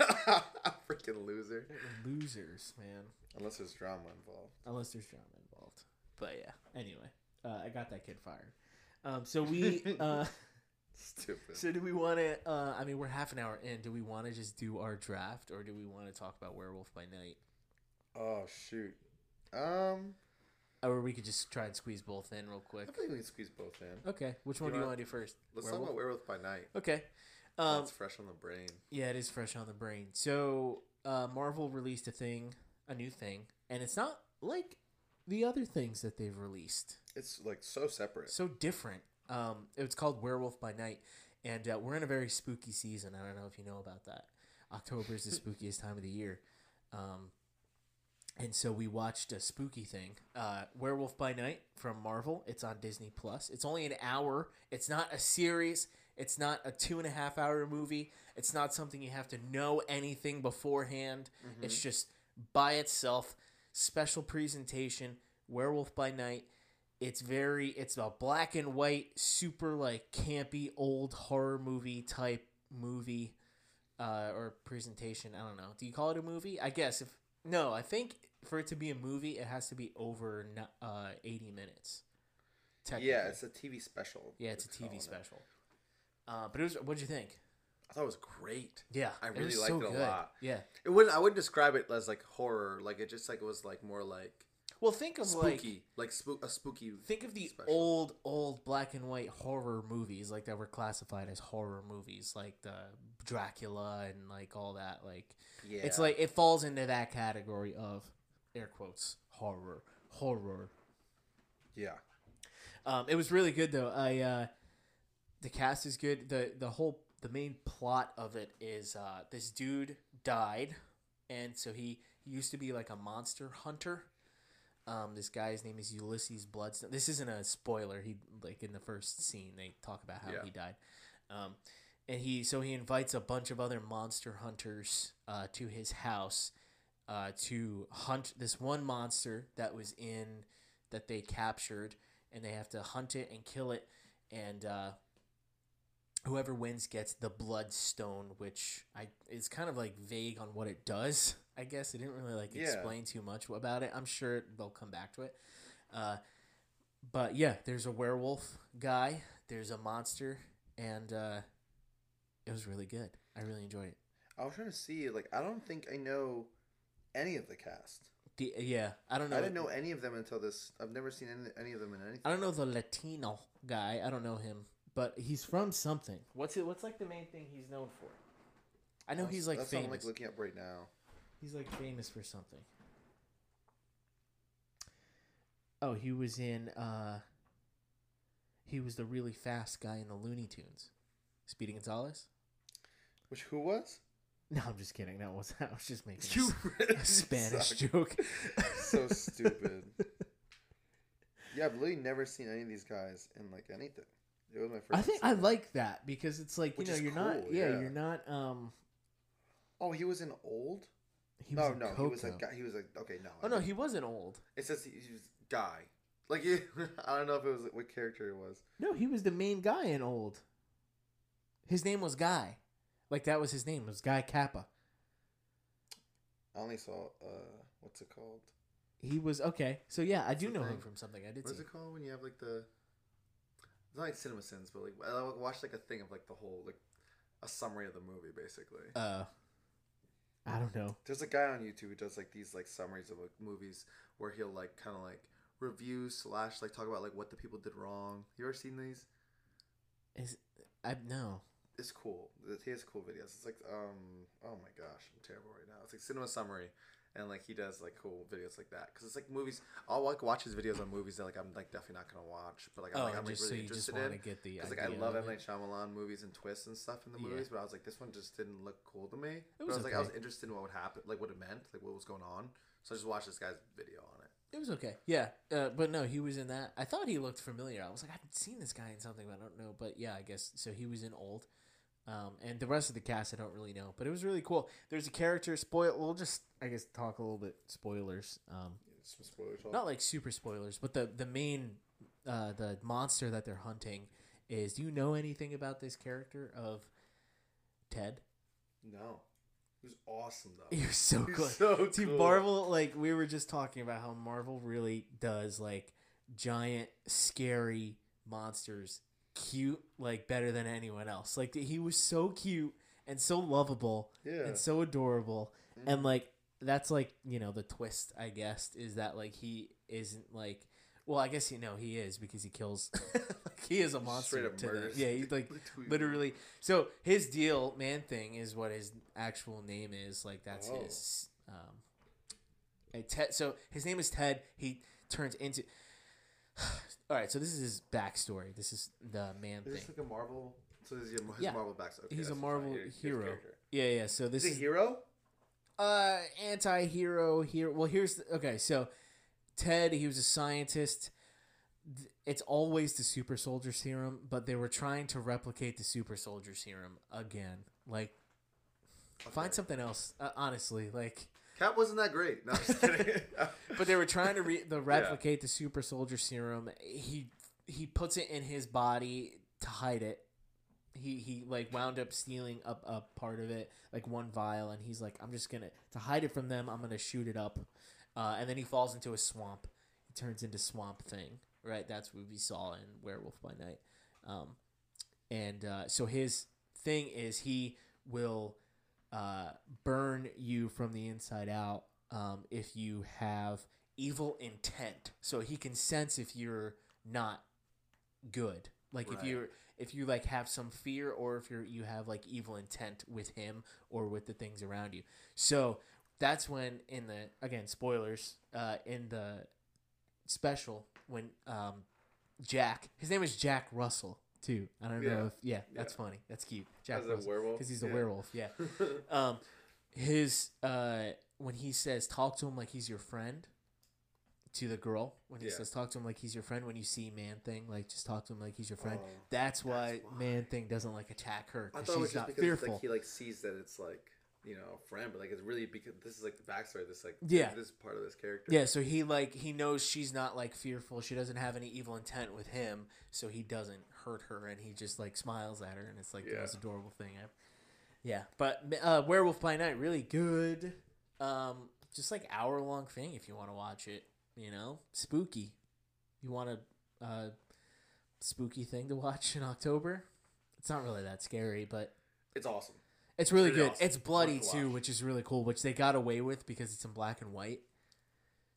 Freaking loser. Losers, man. Unless there's drama involved. Unless there's drama involved. But yeah. Anyway, uh, I got that kid fired. Um, so we. Uh, Stupid. so do we want to? Uh, I mean, we're half an hour in. Do we want to just do our draft, or do we want to talk about Werewolf by Night, Oh shoot. Um, or we could just try and squeeze both in real I quick? think we can squeeze both in. Okay. Which one do you want- to do first? Let's Werewolf? talk about Werewolf by Night. Okay. Um, That's fresh on the brain. Yeah, it is fresh on the brain. So, uh, Marvel released a thing, a new thing, and it's not like the other things that they've released. It's like so separate. So different. Um, it's called Werewolf by Night, and uh, we're in a very spooky season. I don't know if you know about that. October is the [laughs] spookiest time of the year. Um, and so we watched a spooky thing, uh, Werewolf by Night from Marvel. It's on Disney Plus. It's only an hour. It's not a series. It's not a two and a half hour movie. It's not something you have to know anything beforehand. It's just by itself. Special presentation. Werewolf by Night. It's very. It's a black and white, super like campy old horror movie type movie uh, or presentation. I don't know. Do you call it a movie? I guess if no, I think for it to be a movie, it has to be over uh, eighty minutes. Yeah, it's a TV special. yeah, it's a TV special. Uh, but it was. What'd you think? I thought it was great. Yeah, I really liked so it a good. lot. Yeah. It wouldn't. I wouldn't describe it as like horror. Like it just like it was like more like Well, think of like spooky, like, spook a spooky. think of the special. old old black and white horror movies like that were classified as horror movies, like the Dracula and like all that. Like Yeah, it's like it falls into that category of air quotes horror horror. yeah, Um, it was really good though. I uh, the cast is good. the The whole the main plot of it is uh, this dude died, and so he he used to be like a monster hunter. Um, this guy's name is Ulysses Bloodstone. This isn't a spoiler. He like in the first scene they talk about how Yeah. he died. Um, and he so he invites a bunch of other monster hunters uh, to his house uh, to hunt this one monster that was in that they captured, and they have to hunt it and kill it, and uh, whoever wins gets the bloodstone, which I is kind of like vague on what it does. I guess it didn't really like Yeah. explain too much about it. I'm sure they'll come back to it. Uh, but yeah, there's a werewolf guy, there's a monster, and uh, it was really good. I really enjoyed it. I was trying to see. Like, I don't think I know any of the cast. The, yeah, I don't know. I didn't know any of them until this. I've never seen any, any of them in anything. I don't know the Latino guy. I don't know him, but he's from something. What's it? What's like the main thing he's known for? I know he's like That's what famous. I'm like looking up right now. He's like famous for something. Oh, he was in. uh He was the really fast guy in the Looney Tunes. Speedy Gonzales. Which who was? [laughs] No, I'm just kidding. That was [laughs] I was just making a You s- really a Spanish suck. joke. [laughs] so stupid. Yeah, I've literally never seen any of these guys in like anything. It was my first. I think I like that because it's like you know you're not yeah, yeah. you're not um Oh, he was an old. he was no, in no, he was a guy. He was like okay, no. Oh no, he wasn't old. It says he, he was guy. Like he, [laughs] I don't know if it was what character it was. No, he was the main guy in old. His name was Guy. Like that was his name. It was Guy Cappa. I only saw uh, what's it called? He was okay. So yeah, I do know him from something. I did What is see. it called when you have like the? Not like Cinema Sins, but like I watched like a thing of like the whole like a summary of the movie basically. Uh, I don't know. There's a guy on YouTube who does like these like summaries of like, movies where he'll like kind of like review slash like talk about like what the people did wrong. You ever seen these? Is I no. It's cool. He has cool videos. It's like um oh my gosh, I'm terrible right now. It's like cinema summary, and like he does like cool videos like that because it's like movies. I'll like watch his videos on movies that like I'm like definitely not gonna watch, but like I'm Oh, like I'm like just so really you just interested in. get the Because like I love M. Night Shyamalan movies and twists and stuff in the Yeah. movies, but I was like, this one just didn't look cool to me. It was I was like, I was interested in what would happen, like what it meant, like what was going on. So I just watched this guy's video on it. It was okay. Yeah, uh, but no, he was in that. I thought he looked familiar. I was like, I've seen this guy in something, but I don't know. But yeah, I guess so. He was in Old, um, and the rest of the cast I don't really know. But it was really cool. There's a character. Spoil. We'll just I guess talk a little bit spoilers. Um, Some spoilers. not like super spoilers, but the the main uh, the monster that they're hunting is. Do you know anything about this character of Ted? No. He was awesome though. You're so He's good. so See, cool. Marvel, like we were just talking about how Marvel really does like giant, scary monsters, cute, like better than anyone else. Like he was so cute and so lovable Yeah. and so adorable, and like that's like you know the twist, I guess, is that like he isn't like. Well, I guess you know he is because he kills. [laughs] like, he is a monster Straight up to murders. Yeah, he's like [laughs] Literally. literally. So his deal, man thing, is what his actual name is. Like that's Oh. his. Um, Ted. So his name is Ted. He turns into. All right, so this is his backstory. This is the man Is thing. this like a Marvel? So this is his Yeah. Marvel backstory. Okay, He's a Marvel fine. Hero. Yeah, yeah. So this Is is a hero? uh anti-hero hero well here's the, okay so ted he was a scientist it's always the super soldier serum but they were trying to replicate the super soldier serum again like find something else uh, honestly like Cap wasn't that great. No, I'm just kidding. [laughs] but they were trying to re- the replicate the super soldier serum. He he puts it in his body to hide it. He he like wound up stealing up a part of it like one vial and he's like i'm just gonna to hide it from them i'm gonna shoot it up. Uh, and then he falls into a swamp. He turns into swamp thing right? That's what we saw in werewolf by night. Um, and uh, so his thing is he will uh, burn you from the inside out um, if you have evil intent. So he can sense if you're not good. Like if you're if you like have some fear or if you're you have like evil intent with him or with the things around you. So that's when in the again spoilers uh, in the special when um, Jack his name is Jack Russell too. I don't Yeah. know if yeah that's Yeah. funny that's cute Jack As a werewolf? because he's a Yeah. werewolf yeah [laughs] um his uh when he says talk to him like he's your friend to the girl when he Yeah. says talk to him like he's your friend when you see man thing like just talk to him like he's your friend Oh, that's why that's why. man thing doesn't like attack her I thought it was she's just not because fearful like he like sees that it's like you know friend, but like it's really because this is like the backstory. This like Yeah. this is part of this character. yeah so he like he knows she's not like fearful she doesn't have any evil intent with him so he doesn't hurt her and he just like smiles at her and it's like the Yeah. most adorable thing ever yeah but uh werewolf by night really good um just like hour long thing if you want to watch it you know spooky you want a uh spooky thing to watch in october it's not really that scary but it's awesome. It's really Really good. awesome. It's bloody Worth too, which is really cool. Which they got away with because it's in black and white.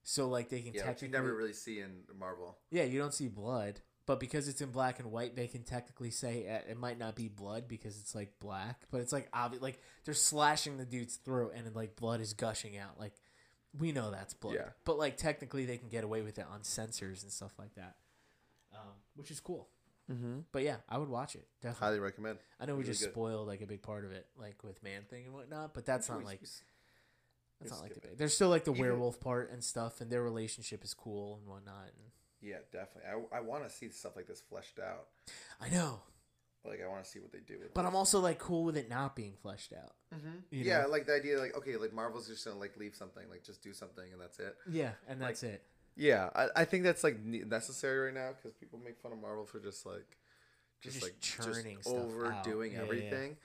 So like they can Yeah, which technically, you never really see in Marvel. yeah, you don't see blood, but because it's in black and white, they can technically say uh, it might not be blood because it's like black, but it's like obvious. Like they're slashing the dude's throat and like blood is gushing out. Like we know that's blood, Yeah. but like technically they can get away with it on sensors and stuff like that, um, which is cool. Mm-hmm. But yeah, I would watch it definitely. Highly recommend. I know we really just good. spoiled like a big part of it, like with man thing and whatnot, but that's not like that's not like the skip it. big. There's still like the Even- werewolf part and stuff, and their relationship is cool and whatnot. And Yeah, definitely. I, I want to see stuff like this fleshed out. I know, Like I want to see what they do with. but it. I'm also like cool with it not being fleshed out. Mm-hmm. you Yeah, like the idea, like okay, like Marvel's just gonna like leave something, like just do something, and that's it. Yeah, and that's it. Yeah, I, I think that's like necessary right now because people make fun of Marvel for just like, just, Just like churning just stuff out. overdoing Yeah, yeah, yeah. everything.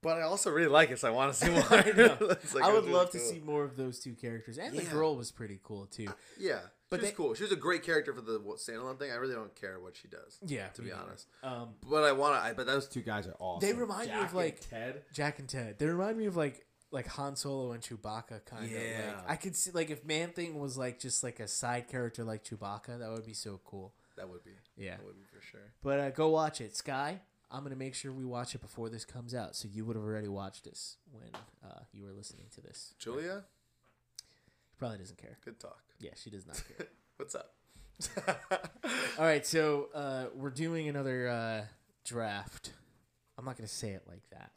But I also really like it, so I want to see [laughs] more. I know. [laughs] It's, like, I would really love to see more of those two characters, and the girl was pretty cool too. Yeah, But but she was they- cool. She was a great character for the what, standalone thing. I really don't care what she does. Yeah, to be neither. honest. Um, But I want to. I, but those two guys are awesome. They remind me of, like, Ted. Jack and Ted. They remind me of like like Han Solo and Chewbacca kind of. Yeah. Like, I could see like if Man Thing was like just like a side character like Chewbacca, that would be so cool. That would be. Yeah. That would be for sure. But uh, go watch it, Sky. I'm gonna make sure we watch it before this comes out, so you would have already watched this when uh, you were listening to this. Julia, Probably doesn't care. good talk. Yeah, she does not care. [laughs] What's up? [laughs] All right, so uh, we're doing another uh, draft. I'm not gonna say it like that,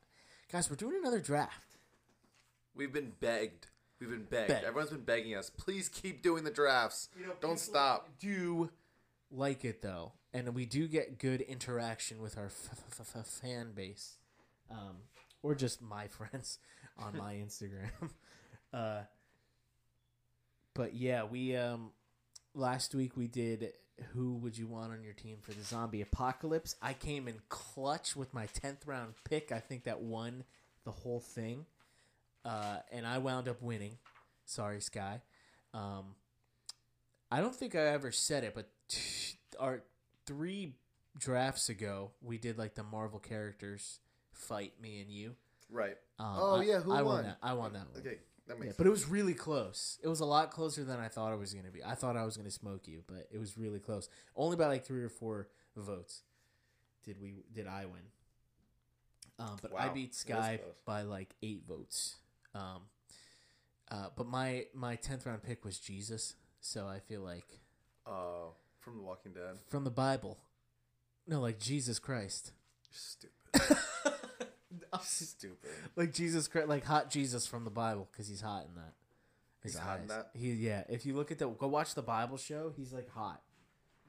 guys. We're doing another draft. We've been begged We've been begged. Begged. Everyone's been begging us. Please keep doing the drafts. people Don't stop. Do like it though, and we do get good interaction with our f- f- f- fan base, um, or just my [laughs] friends on my Instagram. [laughs] uh, but yeah, we um, last week we did. Who would you want on your team for the zombie apocalypse? I came in clutch with my tenth round pick. I think that won the whole thing, uh, and I wound up winning. Sorry, Sky. Um, I don't think I ever said it, but t- our three drafts ago, we did like the Marvel characters fight me and you. Right. Um, Oh, I- yeah, who I won? won that. I won that one. Okay, that makes Yeah, but it was really close. It was a lot closer than I thought it was going to be. I thought I was going to smoke you, but it was really close. Only by like three or four votes did we did I win. Um, but I beat Sky by like eight votes. Um, uh, but my my tenth round pick was Jesus, so I feel like Oh, from The Walking Dead. from the Bible. No, like Jesus Christ. Stupid. [laughs] I'm Stupid. like Jesus Christ, like hot Jesus from the Bible, because he's hot in that. His He's hot in that? He yeah. If you look at the go watch the Bible show, he's like hot.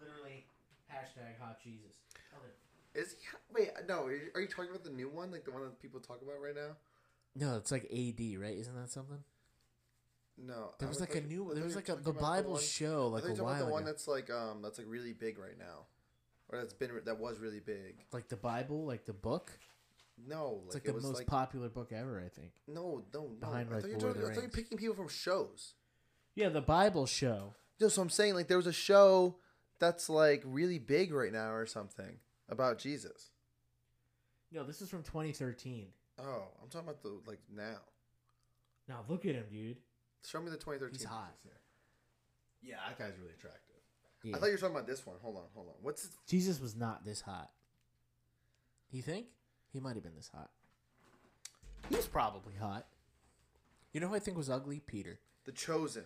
Literally, hashtag hot Jesus. Is he? Wait, no. Are you talking about the new one, like the one that people talk about right now? No, it's like AD, right? Isn't that something? No. There was like a new. There was like a the Bible show like a you were talking while the one that's like um that's like really big right now, or that's been that was really big. Like the Bible, like the book. No, It's like, like, it the most like popular book ever, I think. no, no, no. behind, I like, thought you were Lord of talking- the I thought you were Rings. picking people from shows. Yeah, the Bible show. No, so I'm saying like there was a show that's like really big right now or something about Jesus. No, this is from 2013. Oh, I'm talking about the like now. Now look at him, dude. Show me the 2013. He's hot. Jesus here. Yeah, that guy's really attractive. Yeah. I thought you were talking about this one. Hold on, hold on. What's his, Jesus was not this hot. You think? He might have been this hot. He was probably hot. You know who I think was ugly? Peter. the Chosen?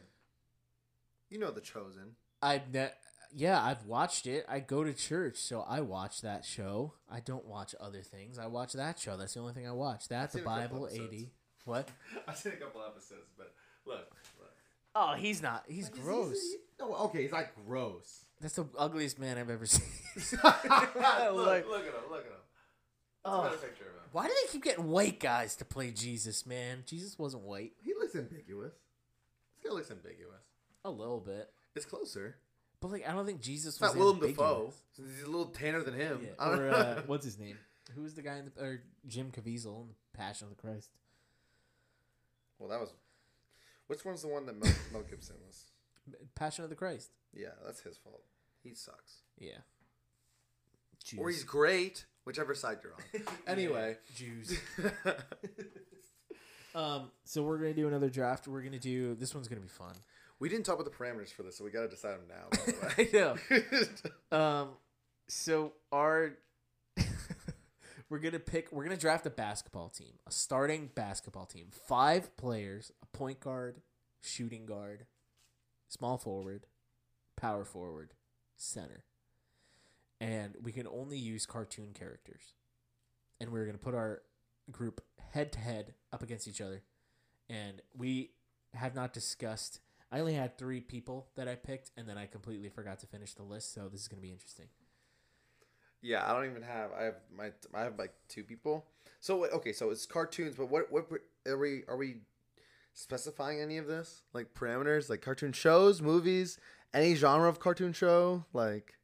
You know the Chosen. I've ne- yeah, I've watched it. I go to church, so I watch that show. I don't watch other things. I watch that show. That's the only thing I watch. That the seen a couple Bible, eighty. What? [laughs] I've seen a couple episodes, but look, look. Oh, he's not. He's gross. No, okay, he's like gross. That's the ugliest man I've ever [laughs] seen. [laughs] look, Like- look at him. Look at him. That's Oh. a picture of him. Oh, why do they keep getting white guys to play Jesus, man? Jesus wasn't white. He looks ambiguous. This guy looks ambiguous. A little bit. It's closer. But like I don't think Jesus It's was not Willem ambiguous. Dafoe. He's a little tanner than him. Yeah. [laughs] I don't Or know. uh, what's his [laughs] name? Who was the guy in the or Jim Caviezel in the Passion of the Christ? well, that was. Which one's the one that Mel, Mel Gibson was? Passion of the Christ. Yeah, that's his fault. He sucks. Yeah. Jews. Or he's great, whichever side you're on. [laughs] anyway. Jews. um. So we're gonna do another draft. We're gonna do this one's gonna be fun. We didn't talk about the parameters for this, so we got to decide them now. By the [laughs] way. I know. [laughs] Um. So our [laughs] we're gonna pick. We're gonna draft a basketball team, a starting basketball team, five players, a point guard, shooting guard, small forward, power forward, center, and we can only use cartoon characters. And we're gonna put our group head to head up against each other, and we have not discussed. I only had three people that I picked, and then I completely forgot to finish the list. So this is gonna be interesting. Yeah, I don't even have. I have my. I have like two people. So okay, so it's cartoons, but what what are we are we specifying any of this like parameters like cartoon shows, movies, any genre of cartoon show? Like,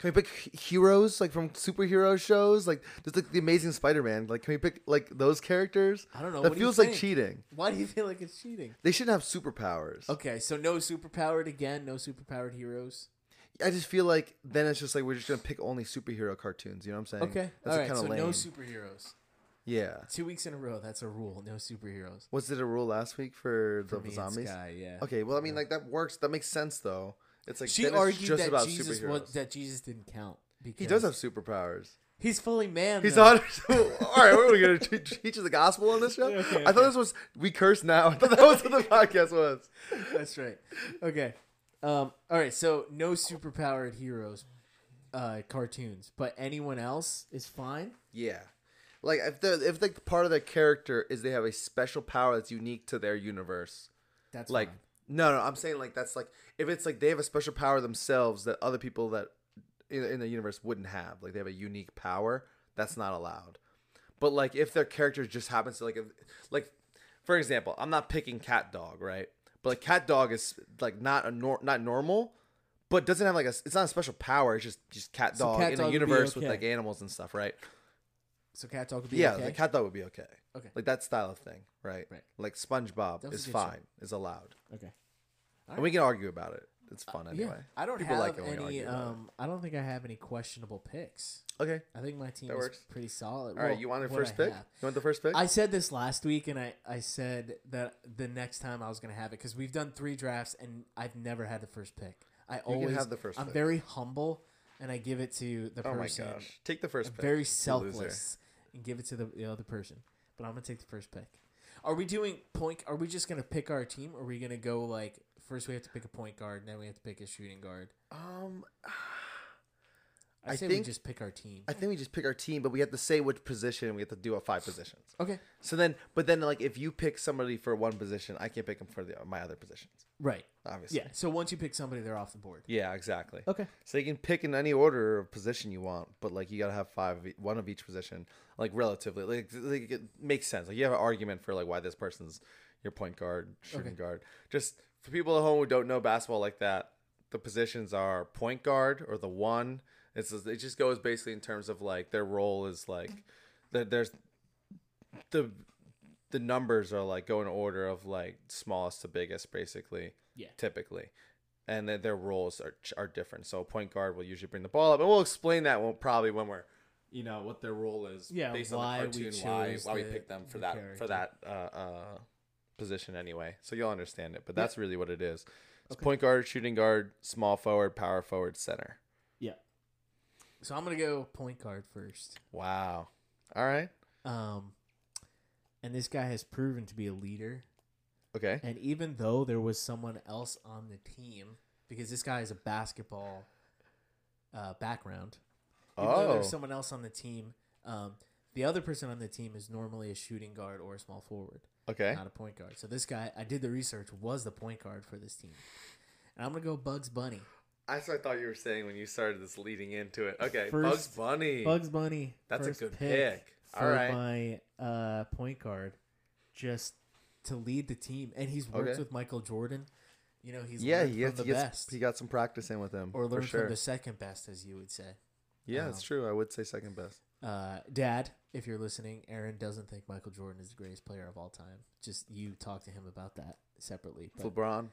can we pick heroes like from superhero shows? Like just like the Amazing Spider-Man. Like, can we pick like those characters? I don't know. That what do you feels like think? cheating. Why do you feel like it's cheating? They should have superpowers. Okay, so no superpowered again, no superpowered heroes. I just feel like then it's just like we're just gonna pick only superhero cartoons. You know what I'm saying? Okay, That's all right. kinda So lame. no superheroes. yeah. Two weeks in a row. That's a rule. No superheroes. Was it a rule last week for For the me zombies? Sky, yeah. Okay, well, I mean, like that works. That makes sense, though. It's like She then it's argued just that about Jesus superheroes. was, that Jesus didn't count. Because he does have superpowers. He's fully man. He's though. on. [laughs] all right, what are we gonna te- teach the gospel on this show? Okay, I thought this was we curse now. [laughs] I thought that was what the podcast was. That's right. Okay. Um. All right. So no superpowered heroes, uh, cartoons, but anyone else is fine. Yeah, like if the if like part of their character is they have a special power that's unique to their universe. That's like fine. No, no, I'm saying like that's like if it's like they have a special power themselves that other people that in, in the universe wouldn't have. Like they have a unique power that's not allowed. But like if their character just happens to like if, like for example, I'm not picking cat dog, right? But like cat dog is like not a nor- not normal, but doesn't have like a it's not a special power. It's just just cat So dog cat in dog a be universe with okay. like animals and stuff, right? So cat dog would be yeah, okay. the cat dog would be okay. Okay. Like that style of thing, right? Right. Like SpongeBob That was is good show. fine, is allowed, okay. And we can argue about it. It's fun Uh, Yeah, anyway. I don't People have like it when we any. argue about it. Um, I don't think I have any questionable picks. Okay. I think my team That is works. pretty solid. All right. You want the first pick? You want the first pick? I said this last week, and I, I said that the next time I was going to have it because we've done three drafts, and I've never had the first pick. I always have the first I'm pick. very humble, and I give it to the oh my person. gosh! Take the 1st I'm pick. very loser. selfless and give it to the, the other person. But I'm gonna take the first pick. Are we doing point? Are we just gonna pick our team? Or are we gonna go like first we have to pick a point guard, then we have to pick a shooting guard? Um, [sighs] I, I say we just pick our team. I think we just pick our team, but we have to say which position. We have to do a five positions. Okay, So then, but then, like, if you pick somebody for one position, I can't pick them for the, my other positions. right. Obviously. Yeah. So once you pick somebody, they're off the board. Yeah. Exactly. Okay. So you can pick in any order of position you want, but like you gotta have five, one of each position, like relatively, like, like it makes sense. Like you have an argument for like why this person's your point guard, shooting Okay. guard. Just for people at home who don't know basketball like that, the positions are point guard or the one. It's just- it just goes basically in terms of like their role is like that. There's the the numbers are like go in order of like smallest to biggest, basically Yeah. typically, and then their roles are are different. So a point guard will usually bring the ball up, and we'll explain that when, probably when we're you know what their role is Yeah, based why on the we cartoon, why why we the- picked them for that character. for that uh, uh, position anyway. So you'll understand it, but that's really what it is. It's Okay. point guard, shooting guard, small forward, power forward, center. Yeah. So I'm gonna go point guard first. Wow. All right. Um, and this guy has proven to be a leader. Okay. And even though there was someone else on the team, because this guy has a basketball uh, background, even though Oh. there's someone else on the team, um, the other person on the team is normally a shooting guard or a small forward, Okay. not a point guard. So this guy, I did the research, was the point guard for this team. And I'm gonna go Bugs Bunny. That's what I thought you were saying when you started this leading into it. Okay. First- Bugs Bunny. Bugs Bunny. That's a first good pick. for All right. my uh, point guard, just to lead the team, and he's worked Okay. with Michael Jordan. You know, he's yeah, learned he, from gets, the he, gets, best, he got some practice in with him. or for learned sure. from the second best, as you would say. Yeah, Um, it's true. I would say second best. Uh, Dad, if you're listening, Aaron doesn't think Michael Jordan is the greatest player of all time. Just you talk to him about that separately. But LeBron.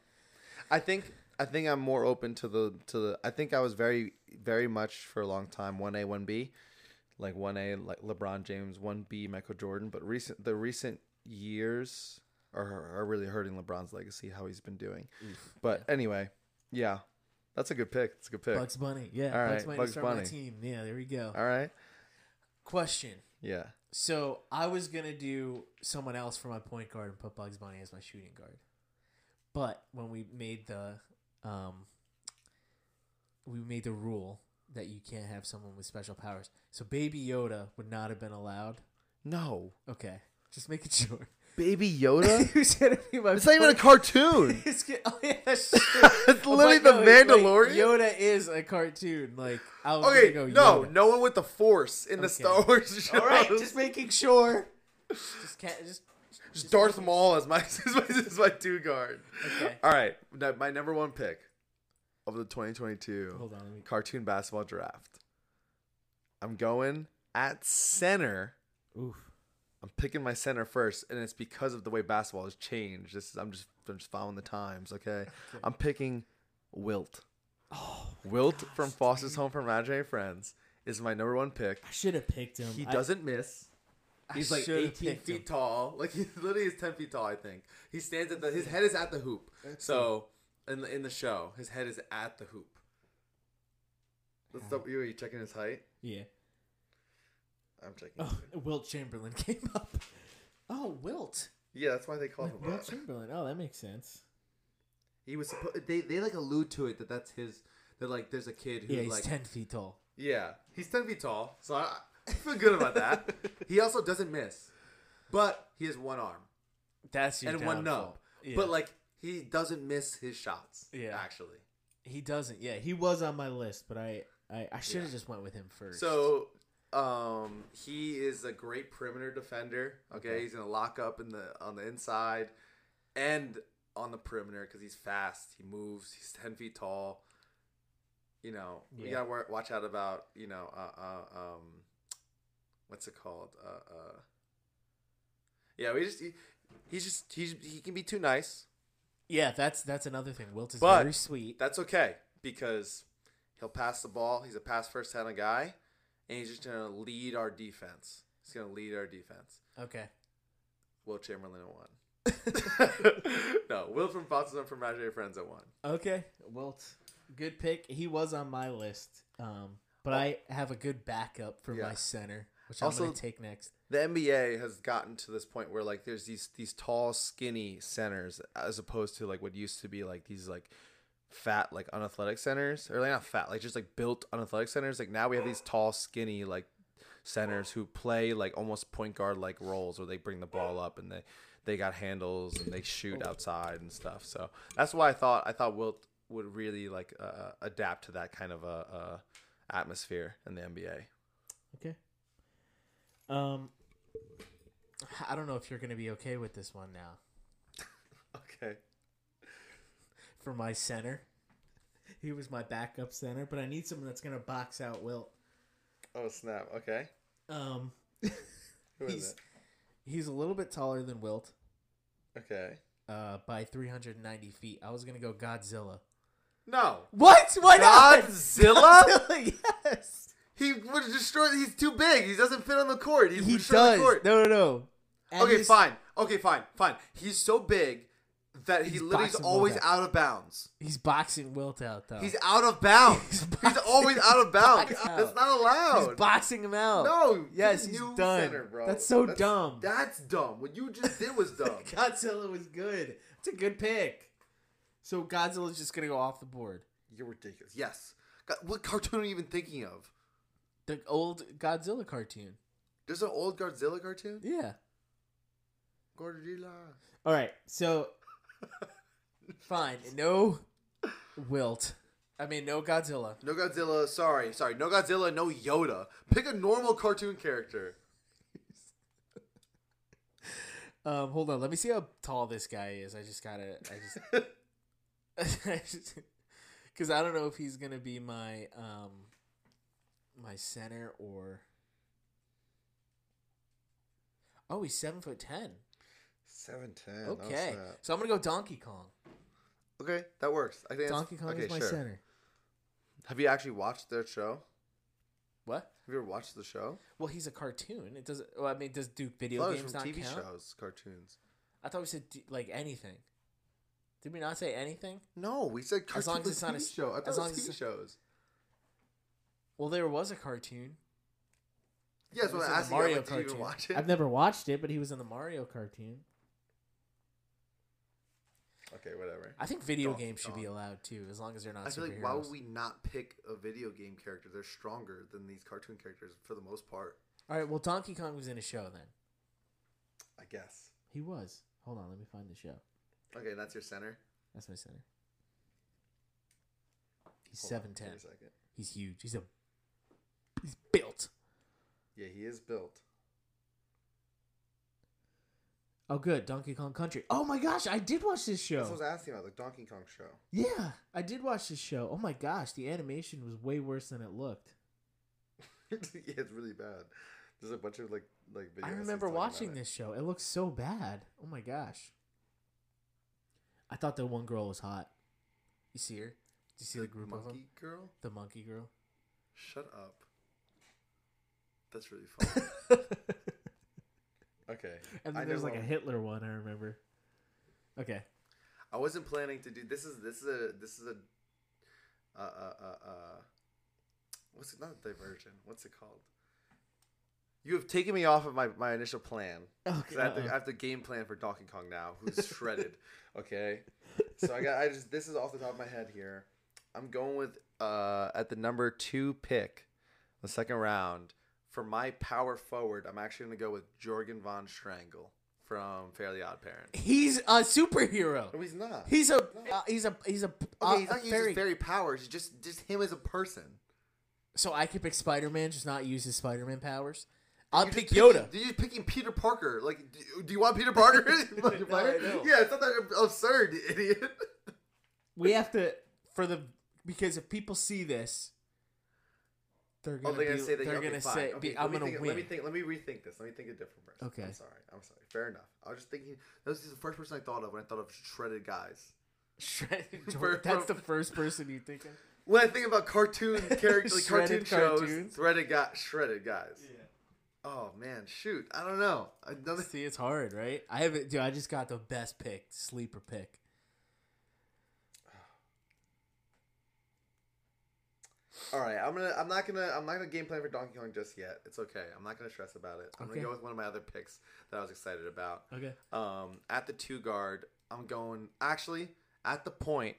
I think I think I'm more open to the to the. I think I was very very much for a long time one A one B, like one A like LeBron James, one B Michael Jordan. But recent the recent years are are really hurting LeBron's legacy. How he's been doing. oof, But anyway, yeah, that's a good pick. It's a good pick. Bugs Bunny, yeah, All Bugs Bunny Bugs start my Bunny. team. Yeah, there we go. All right. Question. Yeah. So I was gonna do someone else for my point guard and put Bugs Bunny as my shooting guard, but when we made the um, we made the rule that you can't have someone with special powers, so Baby Yoda would not have been allowed. No, Okay, just making sure. [laughs] Baby [laughs] Yoda. Who's gonna be my? it's not even a cartoon. [laughs] It's get- oh yeah, that's [laughs] true. it's literally the no, like, Mandalorian. Yoda is a cartoon. Like I was okay, go no, Yoda. no one with the Force in the Star Wars shows. All right, just making sure. Just can't just. Just Darth Maul as my is my, my two guard. Okay. All right, my number one pick of the 2022 Hold on. Me, cartoon basketball draft. I'm going at center. oof. I'm picking my center first, and it's because of the way basketball has changed. This is, I'm just I'm just following the times. Okay, I'm picking Wilt. Oh, Wilt from Foster's Home for Imaginary Friends is my number one pick. I should have picked him. He I- doesn't miss. I He's like 18 feet him. tall. Like [laughs] he literally is 10 feet tall. I think he stands at the. His head is at the hoop. So in the in the show, his head is at the hoop. Let's stop. Uh-huh. You are you checking his height? Yeah. I'm checking. Oh, Wilt Chamberlain [laughs] came up. Oh, Wilt. Yeah, that's why they call him. Like Wilt that. Chamberlain. Oh, that makes sense. He was. Suppo- they they like allude to it that that's his. They're like there's a kid who's Yeah, he's like ten feet tall. yeah he's 10 feet tall. So I I feel good about that. [laughs] he also doesn't miss, but he has one arm That's your and one nub. Yeah. But like he doesn't miss his shots. Yeah. actually. he doesn't. Yeah, he was on my list, but I I, I should have Yeah. just went with him first. So, um, he is a great perimeter defender. Okay, Okay. he's gonna lock up in the on the inside and on the perimeter because he's fast. He moves. He's ten feet tall. You know, we gotta wa- watch out about you know, uh, uh, um, what's it called? Uh, uh, yeah, we just he, he's just he's he can be too nice. yeah, that's that's another thing. Wilt is But- very sweet. That's okay because he'll pass the ball. He's a pass first kind of guy, and he's just gonna lead our defense. He's gonna lead our defense. Okay. Will Chamberlain at one. [laughs] no, Will from Foxes and from Imaginary Friends at one. Okay, Wilt, good pick. He was on my list, um, but Oh. I have a good backup for Yeah. my center, which Also- I'm gonna take next. The NBA has gotten to this point where like there's these these tall, skinny centers as opposed to like what used to be like these like fat, like unathletic centers, or like not fat, like just like built unathletic centers. Like now we have these tall, skinny like centers who play like almost point guard like roles, where they bring the ball up and they they got handles and they shoot outside and stuff. So that's why I thought I thought Wilt would really like uh, adapt to that kind of a, uh atmosphere in the NBA. Okay. Um, I don't know if you're gonna be okay with this one now. [laughs] Okay. For my center, [laughs] he was my backup center, but I need someone that's gonna box out Wilt. Oh snap! Okay. Um, [laughs] Who is he's it? he's a little bit taller than Wilt, Okay. uh, by 390 feet. I was gonna go Godzilla. No. What? Why not? Godzilla? [laughs] Godzilla, yes. He would destroy. He's too big. He doesn't fit on the court. He, He does. The court. No, no, no. And okay, fine. Okay, fine, fine. He's so big that he He's literally is always Wilt out of bounds. He's boxing Wilt out though. He's out of bounds. He's He's, always out of [laughs] bounds. out. That's not allowed. He's boxing him out. no. Yes, he's done. Center, bro. That's so dumb. That's dumb. What you just did was [laughs] dumb. Godzilla was good. It's a good pick. So Godzilla's just gonna go off the board. You're ridiculous. Yes. God, what cartoon are you even thinking of? The old Godzilla cartoon. There's an old Godzilla cartoon. Yeah. Godzilla. All right. So [laughs] fine. No Wilt. I mean, no Godzilla. No Godzilla. Sorry, sorry. No Godzilla. No Yoda. Pick a normal cartoon character. [laughs] Um, hold on. Let me see how tall this guy is. I just gotta. I just. [laughs] Because I don't know if he's gonna be my um, my center or. Oh, he's seven foot ten. Seven ten. Okay, so I'm gonna go Donkey Kong. Okay, that works. I think Donkey Kong okay, is my sure. center. Have you actually watched their show? What? Have you ever watched the show? Well, he's a cartoon. It doesn't. Well, I mean, does do video thought it was games from not TV count? shows, cartoons. I thought we said like anything. Did we not say anything? No, we said cartoons. As long as it's not a show. I thought as it long was as TV shows. Well, there was a cartoon. Yes, It when was I in the asked you, Mario like, did you even cartoon. watch it? I've never watched it, but he was in the Mario cartoon. Okay, whatever. I think video Donkey games should be Kong. allowed too, as long as they're not I feel superheroes. like why would we not pick a video game character? They're stronger than these cartoon characters for the most part. All right, well, Donkey Kong was in a show then. I guess. He was. Hold on, let me find the show. Okay, that's your center. That's my center. He's Hold on, seven ten. give me a second. He's huge. He's a. He's built. Yeah, he is built. Oh, good. Donkey Kong Country. Oh my gosh, I did watch this show. That's what I was asking about, the Donkey Kong show. Yeah, I did watch this show. Oh my gosh, the animation was way worse than it looked. [laughs] yeah, it's really bad. There's a bunch of like like videos. I remember watching this show. It looks so bad. Oh my gosh. I thought the one girl was hot. You see her? Do you see the group of them? Monkey girl. The monkey girl. Shut up. That's really funny. [laughs] okay. and I then there's know like a. Hitler one. I remember. Okay. I wasn't planning to do this. Is this is a this is a uh uh uh, uh what's it not a diversion? What's it called? You have taken me off of my, my initial plan. Okay. I have, to, I have the game plan for Donkey Kong now, who's shredded. [laughs] okay, so I got I just this is off the top of my head here. I'm going with uh at the number two pick, the second round for my power forward, I'm actually gonna go with Jorgen von Strangle from Fairly Odd Parent. He's a superhero. No, he's not. He's a uh, he's a he's a, okay, uh, he's not using fairy. his fairy powers. It's just just him as a person. So I could pick Spider Man, just not use his Spider Man powers. I'll You're pick Yoda. Picking, you're picking Peter Parker. Like, do, do you want Peter Parker? [laughs] [laughs] No, yeah, it's not that absurd, idiot. [laughs] We have to for the because if people see this, they're Oh, gonna, they're gonna be, say that. they're okay, gonna fine. say Okay, be, I'm let me gonna think, win. Let me think. Let me rethink this. Let me think a different person. Okay. I'm sorry. I'm sorry. Fair enough. I was just thinking. That was just the first person I thought of when I thought of shredded guys. [laughs] Shredded [laughs] For- That's the first person you think of. When I think about cartoon [laughs] characters, like cartoon Shredded shows, cartoons. shredded guy, shredded guys. Yeah. Oh man, shoot! I don't know. Another See, it's hard, right? I haven't. Dude, I just got the best pick, sleeper pick. All right, I'm gonna. I'm not gonna. I'm not gonna game plan for Donkey Kong just yet. It's okay. I'm not gonna stress about it. I'm Okay. gonna go with one of my other picks that I was excited about. Okay. Um, at the two guard, I'm going. Actually, at the point,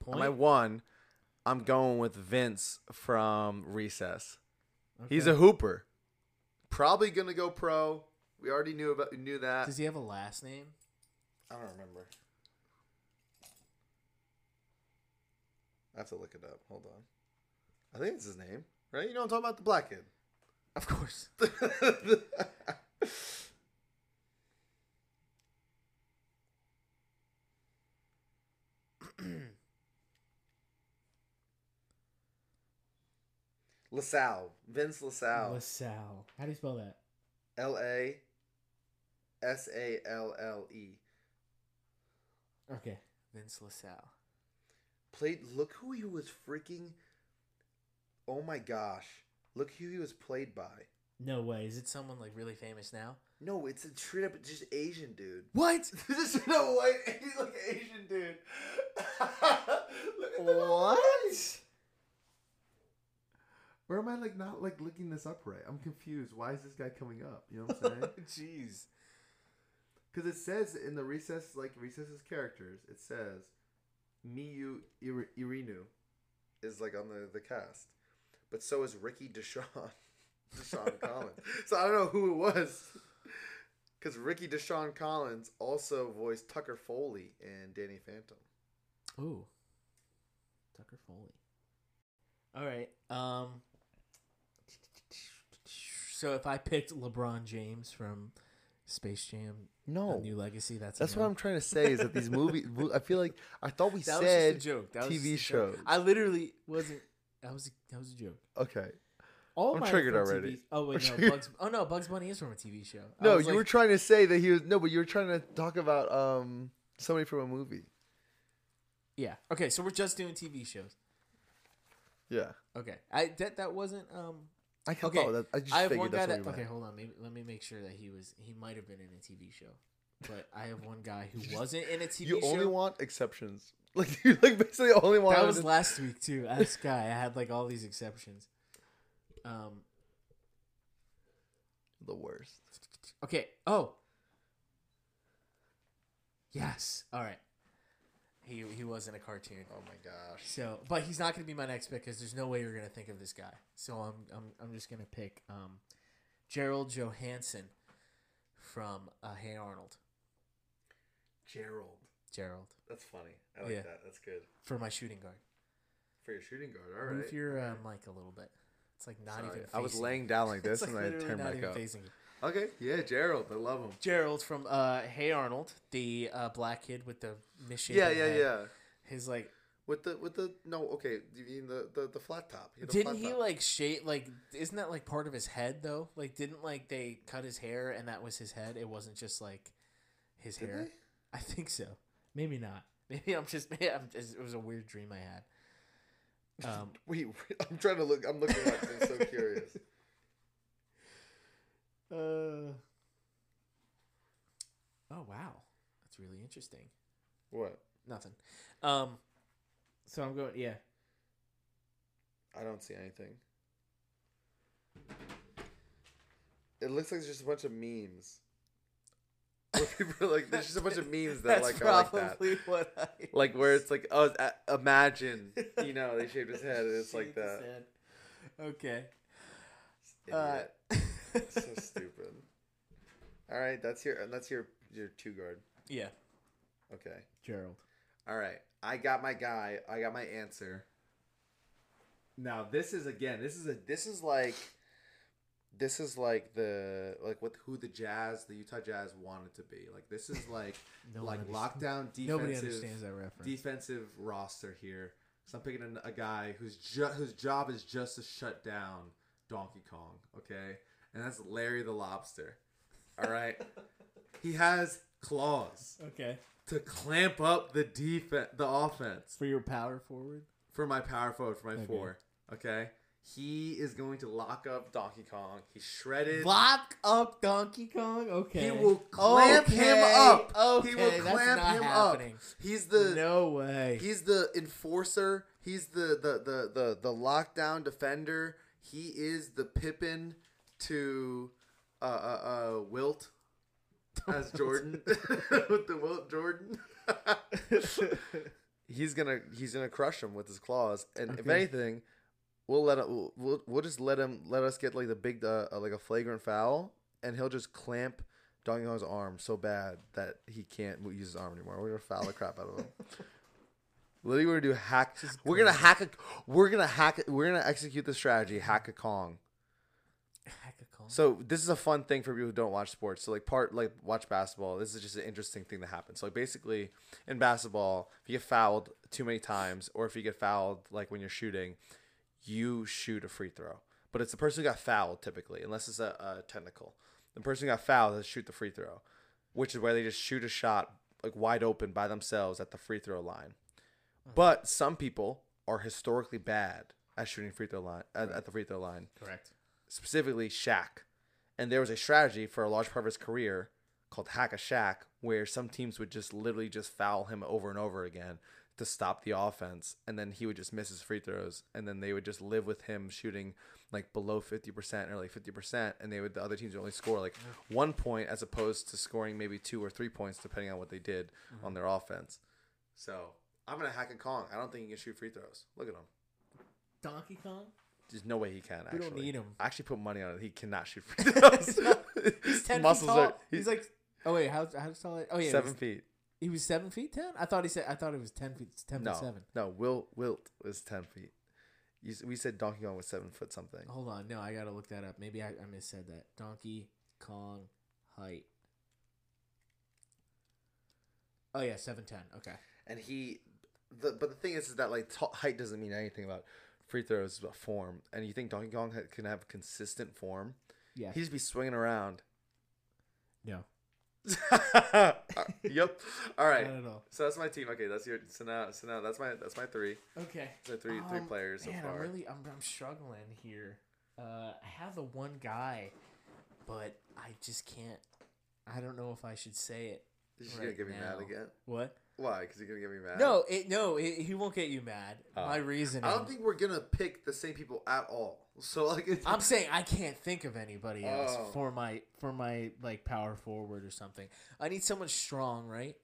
Point. my one, I'm going with Vince from Recess. He's a hooper. Probably gonna go pro. We already knew about knew that. Does he have a last name? I don't remember. I have to look it up. Hold on. I think it's his name, right? You know, I'm talking about the black kid. Of course. [laughs] LaSalle. Vince LaSalle. LaSalle. How do you spell that? L A S A L L E. Okay. Vince LaSalle. Played. Look who he was freaking. Oh my gosh! Look who he was played by. No way. Is it someone like really famous now? No, it's a straight up just Asian dude. What? [laughs] this is no white. [laughs] He's like Asian dude. [laughs] Look at the What? Or am I like not like looking this up right? I'm confused. Why is this guy coming up? You know what I'm saying? Jeez. Because it says in the recess, like recesses characters, it says Miyu Ir- Irino is like on the the cast, but so is Rickey D'Shon, [laughs] D'Shon [laughs] Collins. So I don't know who it was. Because Rickey D'Shon Collins also voiced Tucker Foley in Danny Phantom. Ooh. Tucker Foley. All right. Um. So if I picked LeBron James from Space Jam, No, A New Legacy, that's that's what I'm trying to say. Is that these [laughs] movies? I feel like I thought we That said was just a joke. That was TV just a joke. I literally wasn't. That was a, that was a joke. okay. All I'm triggered already. TV Oh wait, no. Bugs. Oh no, Bugs Bunny is from a TV show. I No, was you like- were trying to say that he was no, but you were trying to talk about um somebody from a movie. Yeah. Okay, so we're just doing TV shows. Yeah, Okay. I that that wasn't um. I can Okay, that. I just I have figured one guy that's that. what you Okay, meant. hold on. Maybe let me make sure that he was. He might have been in a TV show, but I have one guy who wasn't in a TV show. You show. only want exceptions. [laughs] Like you [laughs] like basically only one. that was last week too. [laughs] This guy, I had like all these exceptions. Um. the worst. Okay. Oh. Yes. All right. He he was in a cartoon. Oh my gosh. So, but he's not going to be my next pick because there's no way you're going to think of this guy. So I'm I'm I'm just going to pick um, Gerald Johanssen from uh, Hey Arnold. Gerald. Gerald That's funny. I like Yeah. that. That's good for my shooting guard. for your shooting guard. All right. Move your uh, mic a little bit. It's like not Sorry. even. I was laying down like [laughs] this like and I turned back up. Okay. Yeah, Gerald. I love him. Gerald from uh, Hey Arnold, the uh, black kid with the misshapen Yeah, yeah, head. yeah. His like With the with the no. Okay. You mean the the, the flat top? He Didn't flat he top. like shape Like, isn't that like part of his head though? Like, didn't like they cut his hair and that was his head? It wasn't just like his Did hair. they? I think so. Maybe not. [laughs] Maybe I'm just. Maybe I'm just. It was a weird dream I had. Um. [laughs] Wait, I'm trying to look. I'm looking up. I'm so curious. [laughs] uh. Oh wow, that's really interesting. What? Nothing. Um. So I'm going. Yeah. I don't see anything. It looks like it's just a bunch of memes. [laughs] Where people are like, there's just a bunch of memes that That's like are like that. what I. Like where it's like, oh, a- imagine, [laughs] you know, they shaved his head and it's like Shaved his that. head. Okay. Uh, Idiot. so [laughs] stupid. All right, that's your that's your your two guard. yeah. Okay. Gerald. All right, I got my guy. I got my answer. Now this is again. This is a. This is like. This is like the like what who the Jazz the Utah Jazz wanted to be like. This is like [laughs] No like lockdown defensive. Understands that reference. defensive roster here. So I'm picking a, a guy whose ju- whose job is just to shut down Donkey Kong. Okay, and that's Larry the Lobster. All right, [laughs] he has claws okay. to clamp up the defense, the offense For your power forward. for my power forward for my Okay. four. Okay, he is going to lock up Donkey Kong. He's shredded. Lock up Donkey Kong. Okay. He will clamp Okay, him up. Okay, he will that's clamp not him happening. up. He's the no way. He's the enforcer. He's the the the the, the lockdown defender. He is the Pippin to uh uh, uh Wilt [laughs] as Jordan [laughs] with the Wilt Jordan. [laughs] he's gonna he's gonna crush him with his claws, and if anything, we'll let it, we'll, we'll just let him let us get like the big uh, uh, like a flagrant foul, and he'll just clamp Donkey Kong's arm so bad that he can't use his arm anymore. We're gonna foul the crap out of him. [laughs] Literally, we're gonna do hack. We're gonna hack a. We're gonna hack. it- We're gonna execute the strategy. Hack a Kong. Heck a Kong. So this is a fun thing for people who don't watch sports. So like part like watch basketball. This is just an interesting thing that happens. So like basically in basketball, if you get fouled too many times, or if you get fouled like when you're shooting, you shoot a free throw. But it's the person who got fouled typically, unless it's a, a technical. The person who got fouled has to shoot the free throw, which is where they just shoot a shot like wide open by themselves at the free throw line. Uh-huh. But some people are historically bad at shooting free throw line at, at the free throw line Correct. specifically Shaq. And there was a strategy for a large part of his career called Hack a Shaq, where some teams would just literally just foul him over and over again to stop the offense, and then he would just miss his free throws, and then they would just live with him shooting like below fifty percent or like fifty percent, and they would the other teams would only score like one point as opposed to scoring maybe two or three points depending on what they did mm-hmm. on their offense. So I'm gonna hack a Kong. I don't think he can shoot free throws. Look at him. Donkey Kong. There's no way he can. We don't need him. I actually put money on it. He cannot shoot [laughs] free throws. He's ten Muscles feet tall. are- he's, like. Oh wait, how how tall? Oh yeah, seven feet. He was seven feet ten. I thought he said. I thought it was ten feet. Ten No, feet seven. no. Will Wilt was ten feet. You, we said Donkey Kong was seven foot something. Hold on, no, I gotta look that up. Maybe I, I missaid that. Donkey Kong height. Oh yeah, seven ten. Okay. And he, the but the thing is, is that like t- height doesn't mean anything about free throws. About form. And you think Donkey Kong ha- can have consistent form? Yeah. He'd just be swinging around. no. [laughs] yep. All right. Not at all. So that's my team. Okay, that's your. So now, so now that's my that's my three. Okay. So three three Um, players so man, far. I'm really I'm, I'm struggling here. Uh, I have the one guy, but I just can't. I don't know if I should say it. Is she right gonna get me mad again? What? Why? Because you're gonna get me mad? No, it no, it, he won't get you mad. Oh. My reasoning. I don't think we're gonna pick the same people at all. So like, it's, I'm saying I can't think of anybody else Oh. for my for my like power forward or something. I need someone strong, right?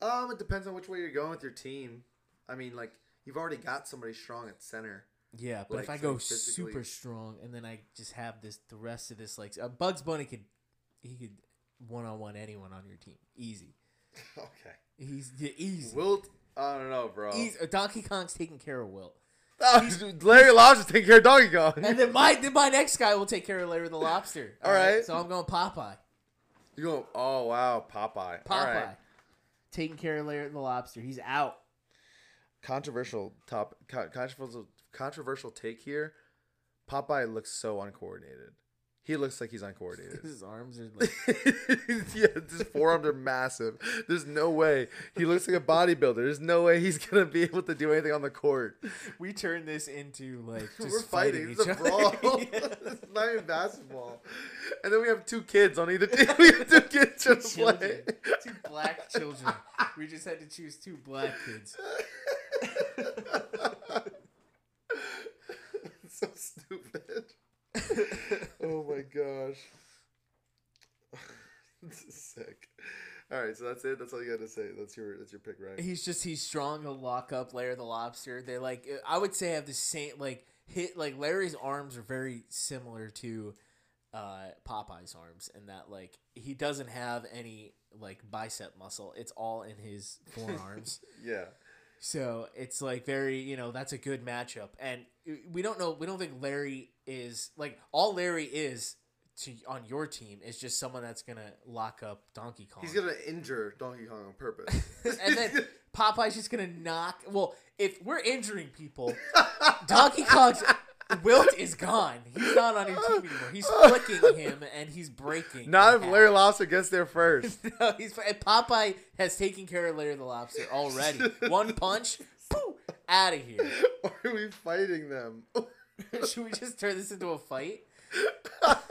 um, it depends on which way you're going with your team. I mean, like you've already got somebody strong at center. Yeah, but if I go physically- super strong and then I just have this the rest of this like uh, Bugs Bunny could he could one on one anyone on your team easy. [laughs] Okay. He's yeah, easy. Wilt, I don't know, bro. Easy. Uh, Donkey Kong's taking care of Wilt, [laughs] Oh, Larry Lobster's taking care of Donkey Kong. and then my then my next guy will take care of Larry the Lobster. [laughs] All right. so I'm going Popeye. you go. Oh wow, Popeye. Popeye All right. taking care of Larry the Lobster. He's out. Controversial top. Controversial. Controversial take here. Popeye looks so uncoordinated. He looks like he's uncoordinated. His arms are [laughs] like yeah, his forearms are massive. There's no way he looks like a bodybuilder. There's no way he's gonna be able to do anything on the court. we turn this into like [laughs] just We're fighting. each It's a brawl. [laughs] Yeah. it's not even basketball. And then we have two kids on either team. We have two kids trying to Children. play. two black children. We just had to choose two black kids. so stupid. Oh my gosh. [laughs] this is sick. All right, so that's it. That's all you got to say. That's your that's your pick, right? He's just he's strong. He'll lock up Larry the Lobster. They like I would say have the same like hit like Larry's arms are very similar to uh, Popeye's arms in that like he doesn't have any like bicep muscle. It's all in his forearms. [laughs] Yeah. So it's like very, you know, that's a good matchup. And we don't know, we don't think Larry is like all Larry is to on your team is just someone that's gonna lock up Donkey Kong. He's gonna injure Donkey Kong on purpose. [laughs] and then [laughs] Popeye's just gonna knock. Well, if we're injuring people, Donkey Kong's [laughs] Wilt is gone. He's not on your team anymore. He's flicking him and he's breaking. Not if. Larry Lobster gets there first. No, he's and Popeye has taken care of Larry the Lobster already. One punch, out of here. [laughs] or are we fighting them? [laughs] Should we just turn this into a fight?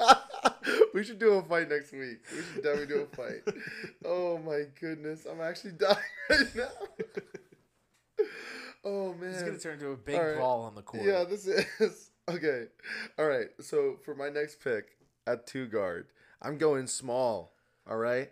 [laughs] we should do a fight next week. We should definitely do a fight. Oh my goodness, I'm actually dying right now. Oh man, It's gonna turn into a big right. brawl on the court. Yeah, this is okay. All right, so for my next pick at two guard, I'm going small. All right,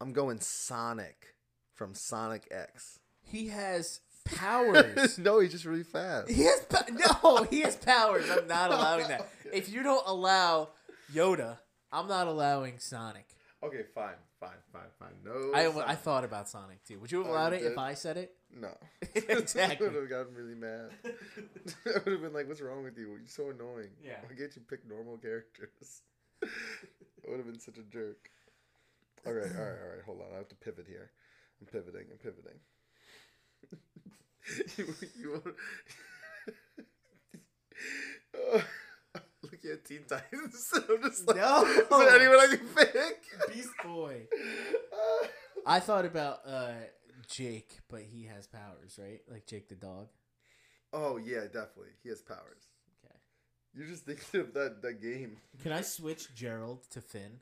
I'm going Sonic from Sonic X. He has powers. [laughs] no, he's just really fast. he has po- no. He has powers. I'm not allowing that. If you don't allow Yoda, I'm not allowing Sonic. Okay, fine, fine, fine, fine. No, I, I thought about Sonic too. Would you have allowed you it if? I said it? no. [laughs] [laughs] Exactly. I would have gotten really mad. I would have been like, "What's wrong with you? You're so annoying. Yeah. Why can't you pick normal characters?" I would have been such a jerk. All right, all right, all right. Hold on. I have to pivot here. I'm pivoting. I'm pivoting. You, you want... Oh, looking at Teen Titans. [laughs] I'm just like, No. is there anyone I can pick? Beast Boy. I thought about uh, Jake, but he has powers, right? Like Jake the dog. oh yeah, definitely. He has powers. Okay. You're just thinking of that that game. Can I switch Gerald to Finn?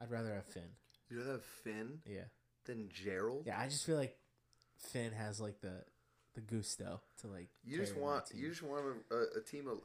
I'd rather have Finn. You'd rather have Finn Yeah. than Gerald. Yeah, I just feel like Finn has like the the gusto to like. You just want you just want a, a, a team of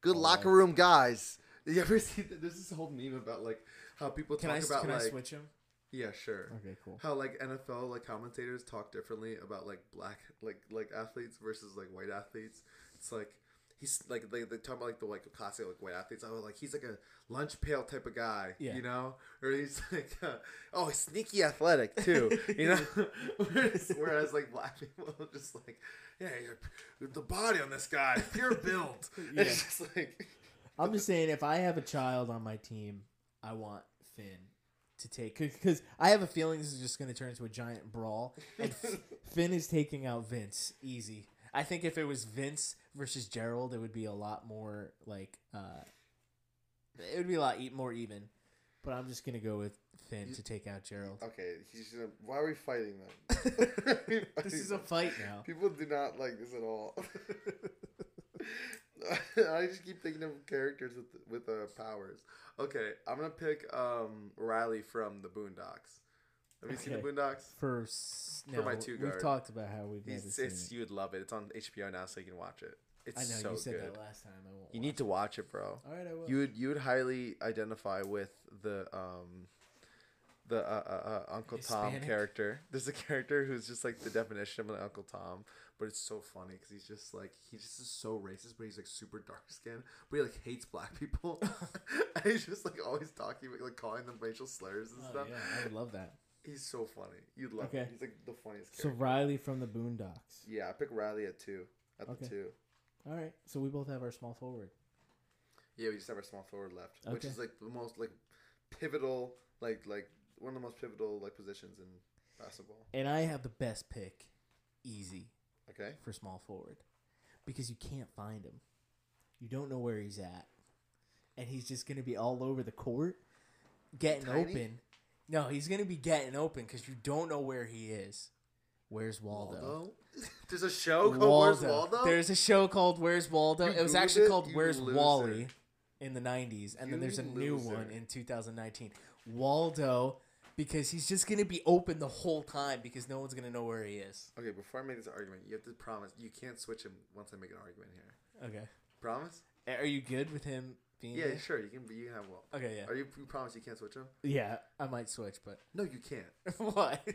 good locker room guys. [laughs] You ever see that? There's this whole meme about like how people Can talk I about can like I switch him? yeah sure Okay, cool. how like NFL like commentators talk differently about like black like like athletes versus like white athletes. It's like he's like they, they talk about like the like classic like white athletes. Oh, like he's like a lunch pail type of guy, Yeah. you know, or he's [laughs] like uh, oh he's sneaky athletic too, you know. [laughs] [laughs] whereas, whereas like black people are just like yeah you're, the body on this guy pure build. Yeah. It's just like I'm just saying, if I have a child on my team, I want Finn to take because I have a feeling this is just going to turn into a giant brawl, and Finn is taking out Vince easy. I think if it was Vince versus Gerald, it would be a lot more like uh, it would be a lot e- more even. But I'm just gonna go with Finn to take out Gerald. okay he's gonna why are we fighting them? [laughs] [laughs] This is a fight now. People do not like this at all. [laughs] I just keep thinking of characters with with uh, powers. Okay, I'm gonna pick um, Riley from the Boondocks. Have you seen the Boondocks? For, For no, my two we've talked about how we've never seen it. you would love it. It's on HBO now, so you can watch it. It's I know so you said good. that last time. I won't. You need to watch it, bro. All right, I will. You would you would highly identify with the um the uh, uh, uh, Uncle Tom character. There's a character who's just like the definition of an Uncle Tom, but it's so funny because he's just like he just is so racist, but he's like super dark skinned, but he like hates black people, [laughs] [laughs] and he's just like always talking like calling them racial slurs and Oh, stuff. yeah, I would love that. He's so funny. You'd love Okay. him. He's like the funniest So. Riley from the Boondocks. yeah, I pick Riley at two. At Okay. the two. All right, so we both have our small forward. Yeah, we just have our small forward left, which is like the most like pivotal, like like one of the most pivotal like positions in basketball. And I have the best pick, easy Okay, for small forward, because you can't find him. You don't know where he's at, and he's just gonna be all over the court, getting Tiny? open. No, he's gonna be getting open because you don't know where he is. Where's Waldo? Waldo. [laughs] There's a show called Where's Waldo. There's a show called Where's Waldo. You it was actually it? called You Where's loser. Wally in the 90s. And then there's a new one in 2019. Waldo, because he's just going to be open the whole time because no one's going to know where he is. okay, before I make this argument, you have to promise you can't switch him once I make an argument here. Okay. Promise? Are you good with him being Yeah, there? sure. You can. You can have Will. Okay, yeah. Are you? You promise you can't switch him? Yeah, I might switch, but No, you can't. [laughs] Why? [laughs]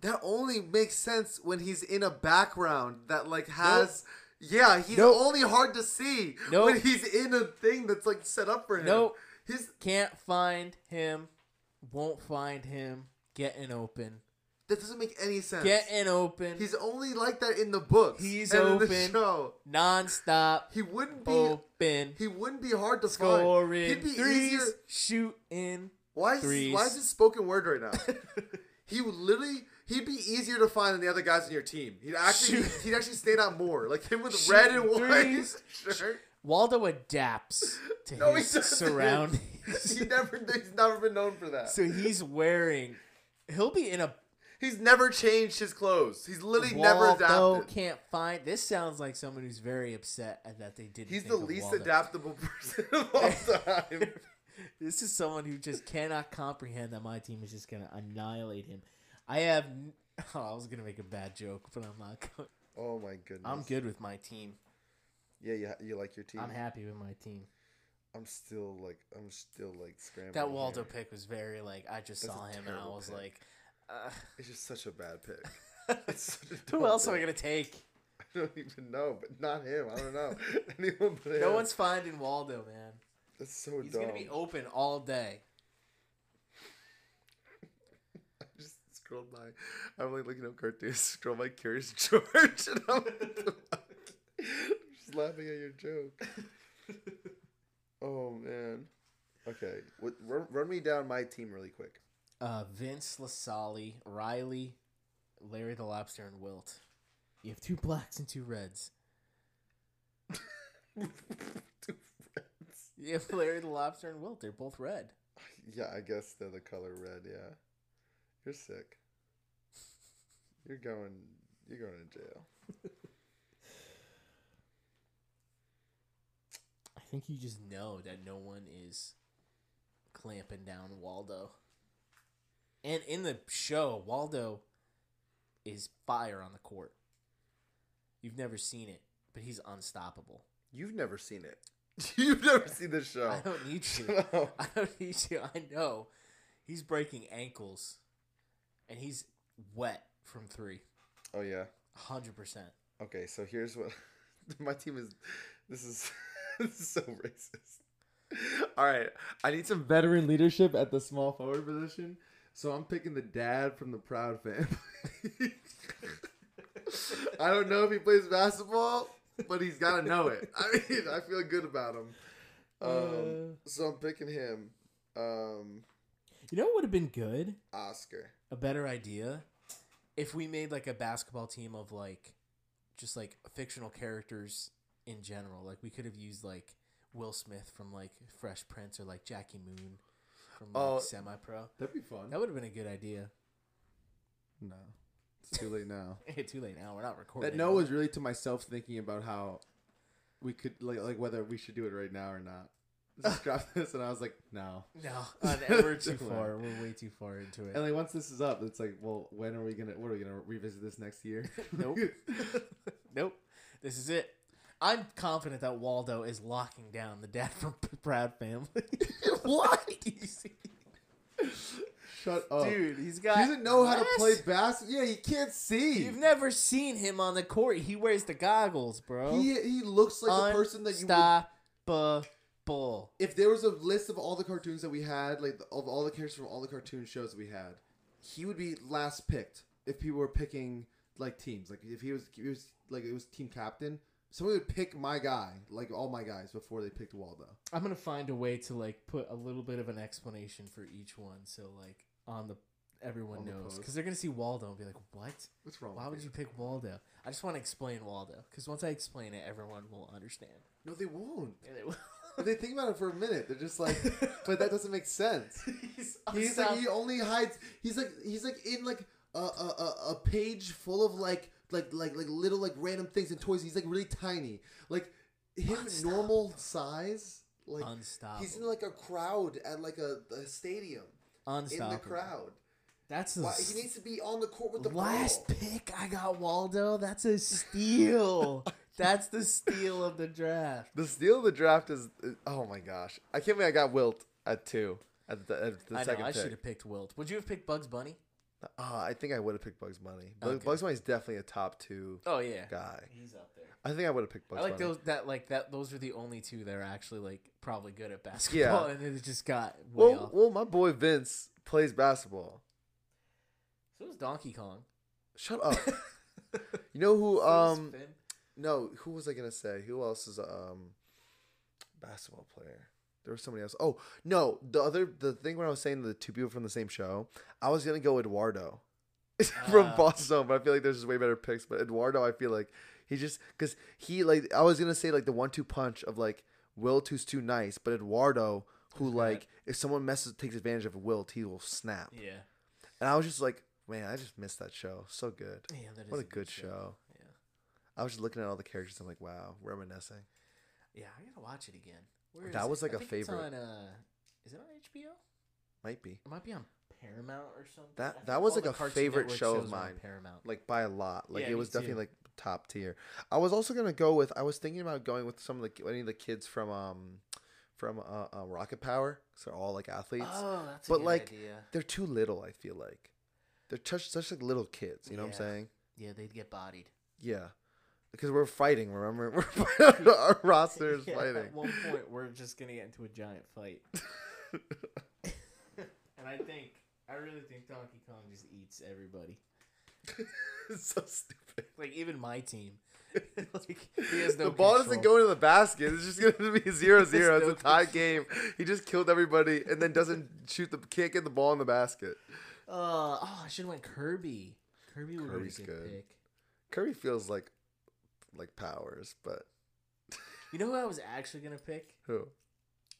That only makes sense when he's in a background that like has Yeah, he's Nope. only hard to see Nope. when he's in a thing that's like set up for him. Nope. His Can't find him. Won't find him. Getting open. That doesn't make any sense. Getting open. He's only like that in the books. He's and in open. the show. non-stop. He wouldn't be. Open. He wouldn't be hard to find. Scoring He'd be threes. easier. Shooting. Why is threes. why is this spoken word right now? [laughs] he would literally he'd be easier to find than the other guys on your team. He'd actually Shoot. he'd actually stand out more. Like him with Shoot red and white [laughs] shirt. Waldo adapts to No, his surroundings. [laughs] he never he's never been known for that. so he's wearing. He'll be in a He's never changed his clothes. He's literally never Waldo adapted. can't find. This sounds like someone who's very upset at that they didn't. He's the least Waldo. adaptable [laughs] person of all [laughs] time. This is someone who just cannot comprehend that my team is just gonna annihilate him. I have. [laughs] Oh, I was gonna make a bad joke, but I'm not going. oh my goodness. I'm good with my team. Yeah, you, you like your team. I'm happy with my team. I'm still like I'm still like scrambling. That Waldo here. pick was very like I just That's saw him and I was pick. like, uh, It's just such a bad pick. [laughs] A who else am I gonna take? I don't even know, but not him. I don't know [laughs] [laughs] anyone but him. No one's finding Waldo, man. That's so He's dumb. gonna be open all day. I just scrolled by. I'm like looking up cartoons. Scroll by Curious George, and I'm just laughing at your joke. Oh man. Okay, what, run, run me down my team really quick. Uh, Vince Lasalle, Riley, Larry the Lobster, and Wilt. You have two blacks and two reds. Two friends. [laughs] You have Larry the Lobster and Wilt. They're both red. Yeah, I guess they're the color red. Yeah, you're sick. You're going. You're going to jail. [laughs] I think you just know that no one is clamping down Waldo. And in the show, Waldo is fire on the court. You've never seen it, but he's unstoppable. You've never seen it. [laughs] You've never seen this show. [laughs] I don't need you. [laughs] I don't need you. I know. He's breaking ankles, and he's wet from three. Oh yeah. Hundred percent. Okay, so here's what my team is. This is this is so racist. All right, I need some veteran leadership at the small forward position. So I'm picking the dad from the Proud family. [laughs] I don't know if he plays basketball, but he's got to know it. I mean, I feel good about him. Um, so I'm picking him. Um, You know what would have been good? Oscar. A better idea if we made like a basketball team of like just like fictional characters in general. Like we could have used like Will Smith from like Fresh Prince or like Jackie Moon from like, Oh. Semi Pro. That'd be fun. That would have been a good idea. No, it's too late now. [laughs] Hey, too late now. We're not recording. That no was really to myself thinking about how we could like like whether we should do it right now or not. [laughs] Just drop this, and I was like, no. No, [laughs] uh, we're too far. We're way too far into it. And like once this is up, it's like, well, when are we gonna? What are we gonna revisit this next year? Nope. nope. This is it. I'm confident that Waldo is locking down the dad from Proud Family. What? [laughs] Shut up, Dude, he's got. He doesn't know how to play basketball. Yeah, he can't see. You've never seen him on the court. He wears the goggles, bro. he he looks like the person that you would. Unstoppable. If there was a list of all the cartoons that we had, like of all the characters from all the cartoon shows that we had, he would be last picked. If people were picking like teams, like if he was, he was like it was team captain, someone would pick my guy, like all my guys, before they picked Waldo. I'm gonna find a way to like put a little bit of an explanation for each one, so like on the everyone On the knows post. because they're gonna see Waldo and be like, "What? What's wrong? Why with would you pick Waldo?" I just want to explain Waldo because once I explain it, everyone will understand. No, they won't. And it will- [laughs] If they think about it for a minute, they're just like, [laughs] but that doesn't make sense. [laughs] he's, He's like he only hides. He's like he's like in like a, a, a, a page full of like like like like little like random things and toys. He's like really tiny. Like him normal size. Like unstoppable. he's in like a crowd at like a, a stadium in the crowd. That's the Why, he needs to be on the court with the last ball. pick. I got Waldo. That's a steal. [laughs] That's the steal of the draft. The steal of the draft is oh my gosh! I can't believe I got Wilt at two at the, at the I know. I should have picked Wilt. Would you have picked Bugs Bunny? Uh, I think I would have picked Bugs Bunny. Okay. Bugs Bunny is definitely a top two Oh yeah, guy. he's up there. I think I would have picked Bugs I like Bunny. those that like that. Those are the only two that are actually like probably good at basketball, Yeah. [laughs] and it just got Well, off. well, my boy Vince plays basketball. So is Donkey Kong. Shut up. [laughs] you know who? Um, no, who was I gonna say? Who else is a um, basketball player? There was somebody else. Oh no, the other the thing when I was saying the two people from the same show, I was gonna go Eduardo [laughs] from Ah. Foster's, but I feel like there's just way better picks. But Eduardo, I feel like he just because he like I was gonna say like the one two punch of like Wilt who's too nice, but Eduardo who like if someone messes takes advantage of Wilt, he will snap. Yeah, And I was just like, man, I just missed that show. So good. yeah, that is What a good show. Yeah, I was just looking at all the characters. I'm like, wow, reminiscing. yeah, I gotta watch it again. Where That was it? like I a favorite. on, uh, is it on HBO? Might be It might be on Paramount or something. That- that was like a Cartoon favorite Network show of on mine. Paramount. like by a lot. Like Yeah, it me was definitely too. like top tier. I was also gonna go with. I was thinking about going with some of the any of the kids from um from uh, uh Rocket Power. because they're all like athletes. Oh, that's a But, good like, idea. They're too little. I feel like they're such such like little kids. You know what I'm Yeah. saying? Yeah, they'd get bodied. Yeah. Because we're fighting, remember? [laughs] We're [laughs] our roster is [laughs] Yeah, fighting. At one point, we're just gonna get into a giant fight, and I think I really think Donkey Kong just eats everybody. it's so stupid. Like even my team. like he has no. the ball doesn't go into the basket. It's just gonna be zero zero. It's no a tie game. He just killed everybody and then doesn't shoot the can't get the ball in the basket. Uh, oh, I should have went Kirby. Kirby would Kirby's be a good, good. pick. Kirby feels like like powers, but You know who I was actually gonna pick, who?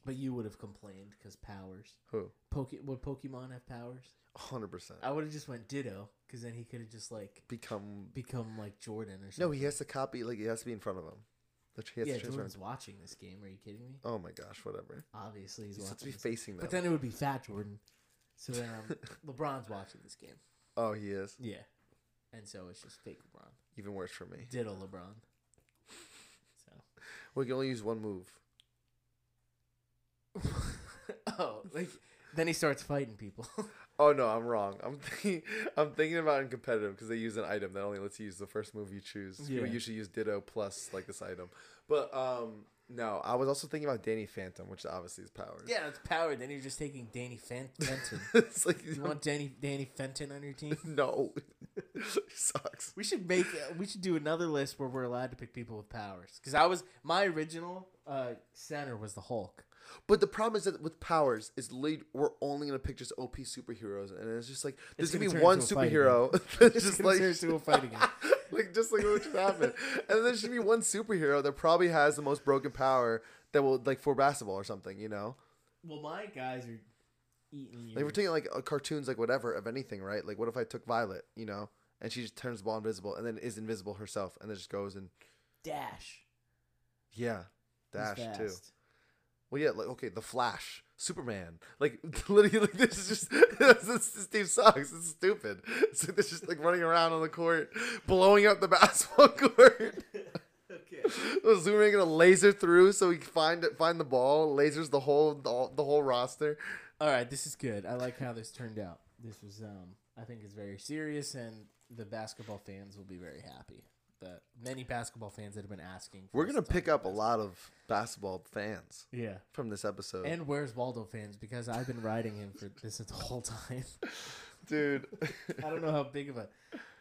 but you would have complained because powers. Who? Poke would Pokemon have powers? hundred percent. I would have just went Ditto because then he could have just like Become become like Jordan or something. no, he has to copy. Like he has to be in front of him. The he has yeah. Jordan's watching this game. Are you kidding me? Oh my gosh, whatever. Obviously, he's He's watching. supposed to be this- facing them. But then it would be Fat Jordan. So then um, [laughs] LeBron's watching this game. oh, he is Yeah. And so it's just fake LeBron. even worse for me. Ditto LeBron. So. We can only use one move. [laughs] oh, like then he starts fighting people. [laughs] Oh no, I'm wrong. I'm thinking, I'm thinking about in competitive because they use an item that only lets you use the first move you choose. Yeah. You usually use Ditto plus like this item. But um, no, I was also thinking about Danny Phantom, which obviously is powered. yeah, it's powered. Then you're just taking Danny Fen- Fenton. [laughs] it's like you want Danny Danny Fenton on your team? [laughs] no, [laughs] sucks. We should make we should do another list where we're allowed to pick people with powers. Because I was my original uh, center was the Hulk. But the problem is that with powers, is lead we're only gonna pick just OP superheroes, and it's just like there's It's gonna, gonna be one into a fight superhero that's just like into a fight again. [laughs] like just like what just happened, and then there should be one superhero that probably has the most broken power that will like for basketball or something, you know. Well, my guys are eating you. Like we're taking like uh, cartoons, like whatever of anything, right? Like what if I took Violet, you know, and she just turns the ball invisible and then is invisible herself, and then just goes and Dash. yeah, dash too. Well, yeah, like okay, the Flash, Superman, like [laughs] literally, like this is just [laughs] this, this team sucks. It's stupid. So they're just like running around on the court, blowing up the [laughs] basketball court. Okay. Zooming gonna laser through so we can find it, find the ball. Lasers the whole the, whole- the whole roster. All right, this is good. I like how this turned out. This was, um, I think, is very serious, and the basketball fans will be very happy. The many basketball fans that have been asking. for We're gonna pick up a lot of basketball fans Yeah, from this episode, and where's Waldo fans because I've been riding him for this the [laughs] whole time. dude. [laughs] I don't know how big of a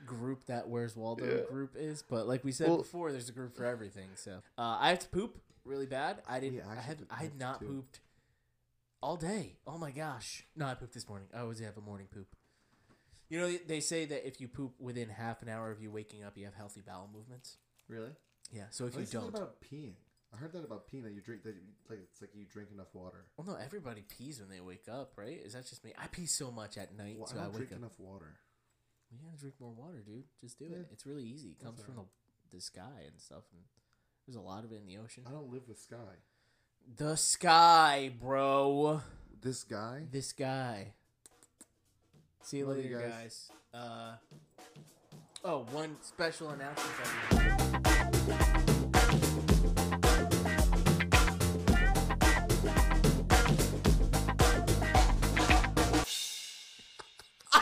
group that Where's Waldo Yeah. group is, but like we said Well- before, there's a group for everything. So uh, I have to poop really bad. I didn't. I had. I had not to. pooped all day. Oh my gosh! No, I pooped this morning. I always have a morning poop. You know, they say that if you poop within half an hour of you waking up, you have healthy bowel movements. Really? Yeah. So if oh, you don't, about peeing. I heard that about peeing that you drink that you, like it's like you drink enough water. well, no, everybody pees when they wake up, right? Is that just me? I pee so much at night, so I, wake up. enough water. You gotta drink more water, dude. Just do Yeah. it. It's really easy. It comes That's from the, the sky and stuff, and there's a lot of it in the ocean. I don't live with Sky. The sky, bro. This guy. This guy. See you Love later, you guys. guys. Uh, oh, one special announcement. [laughs]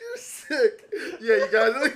You're sick. yeah, you guys.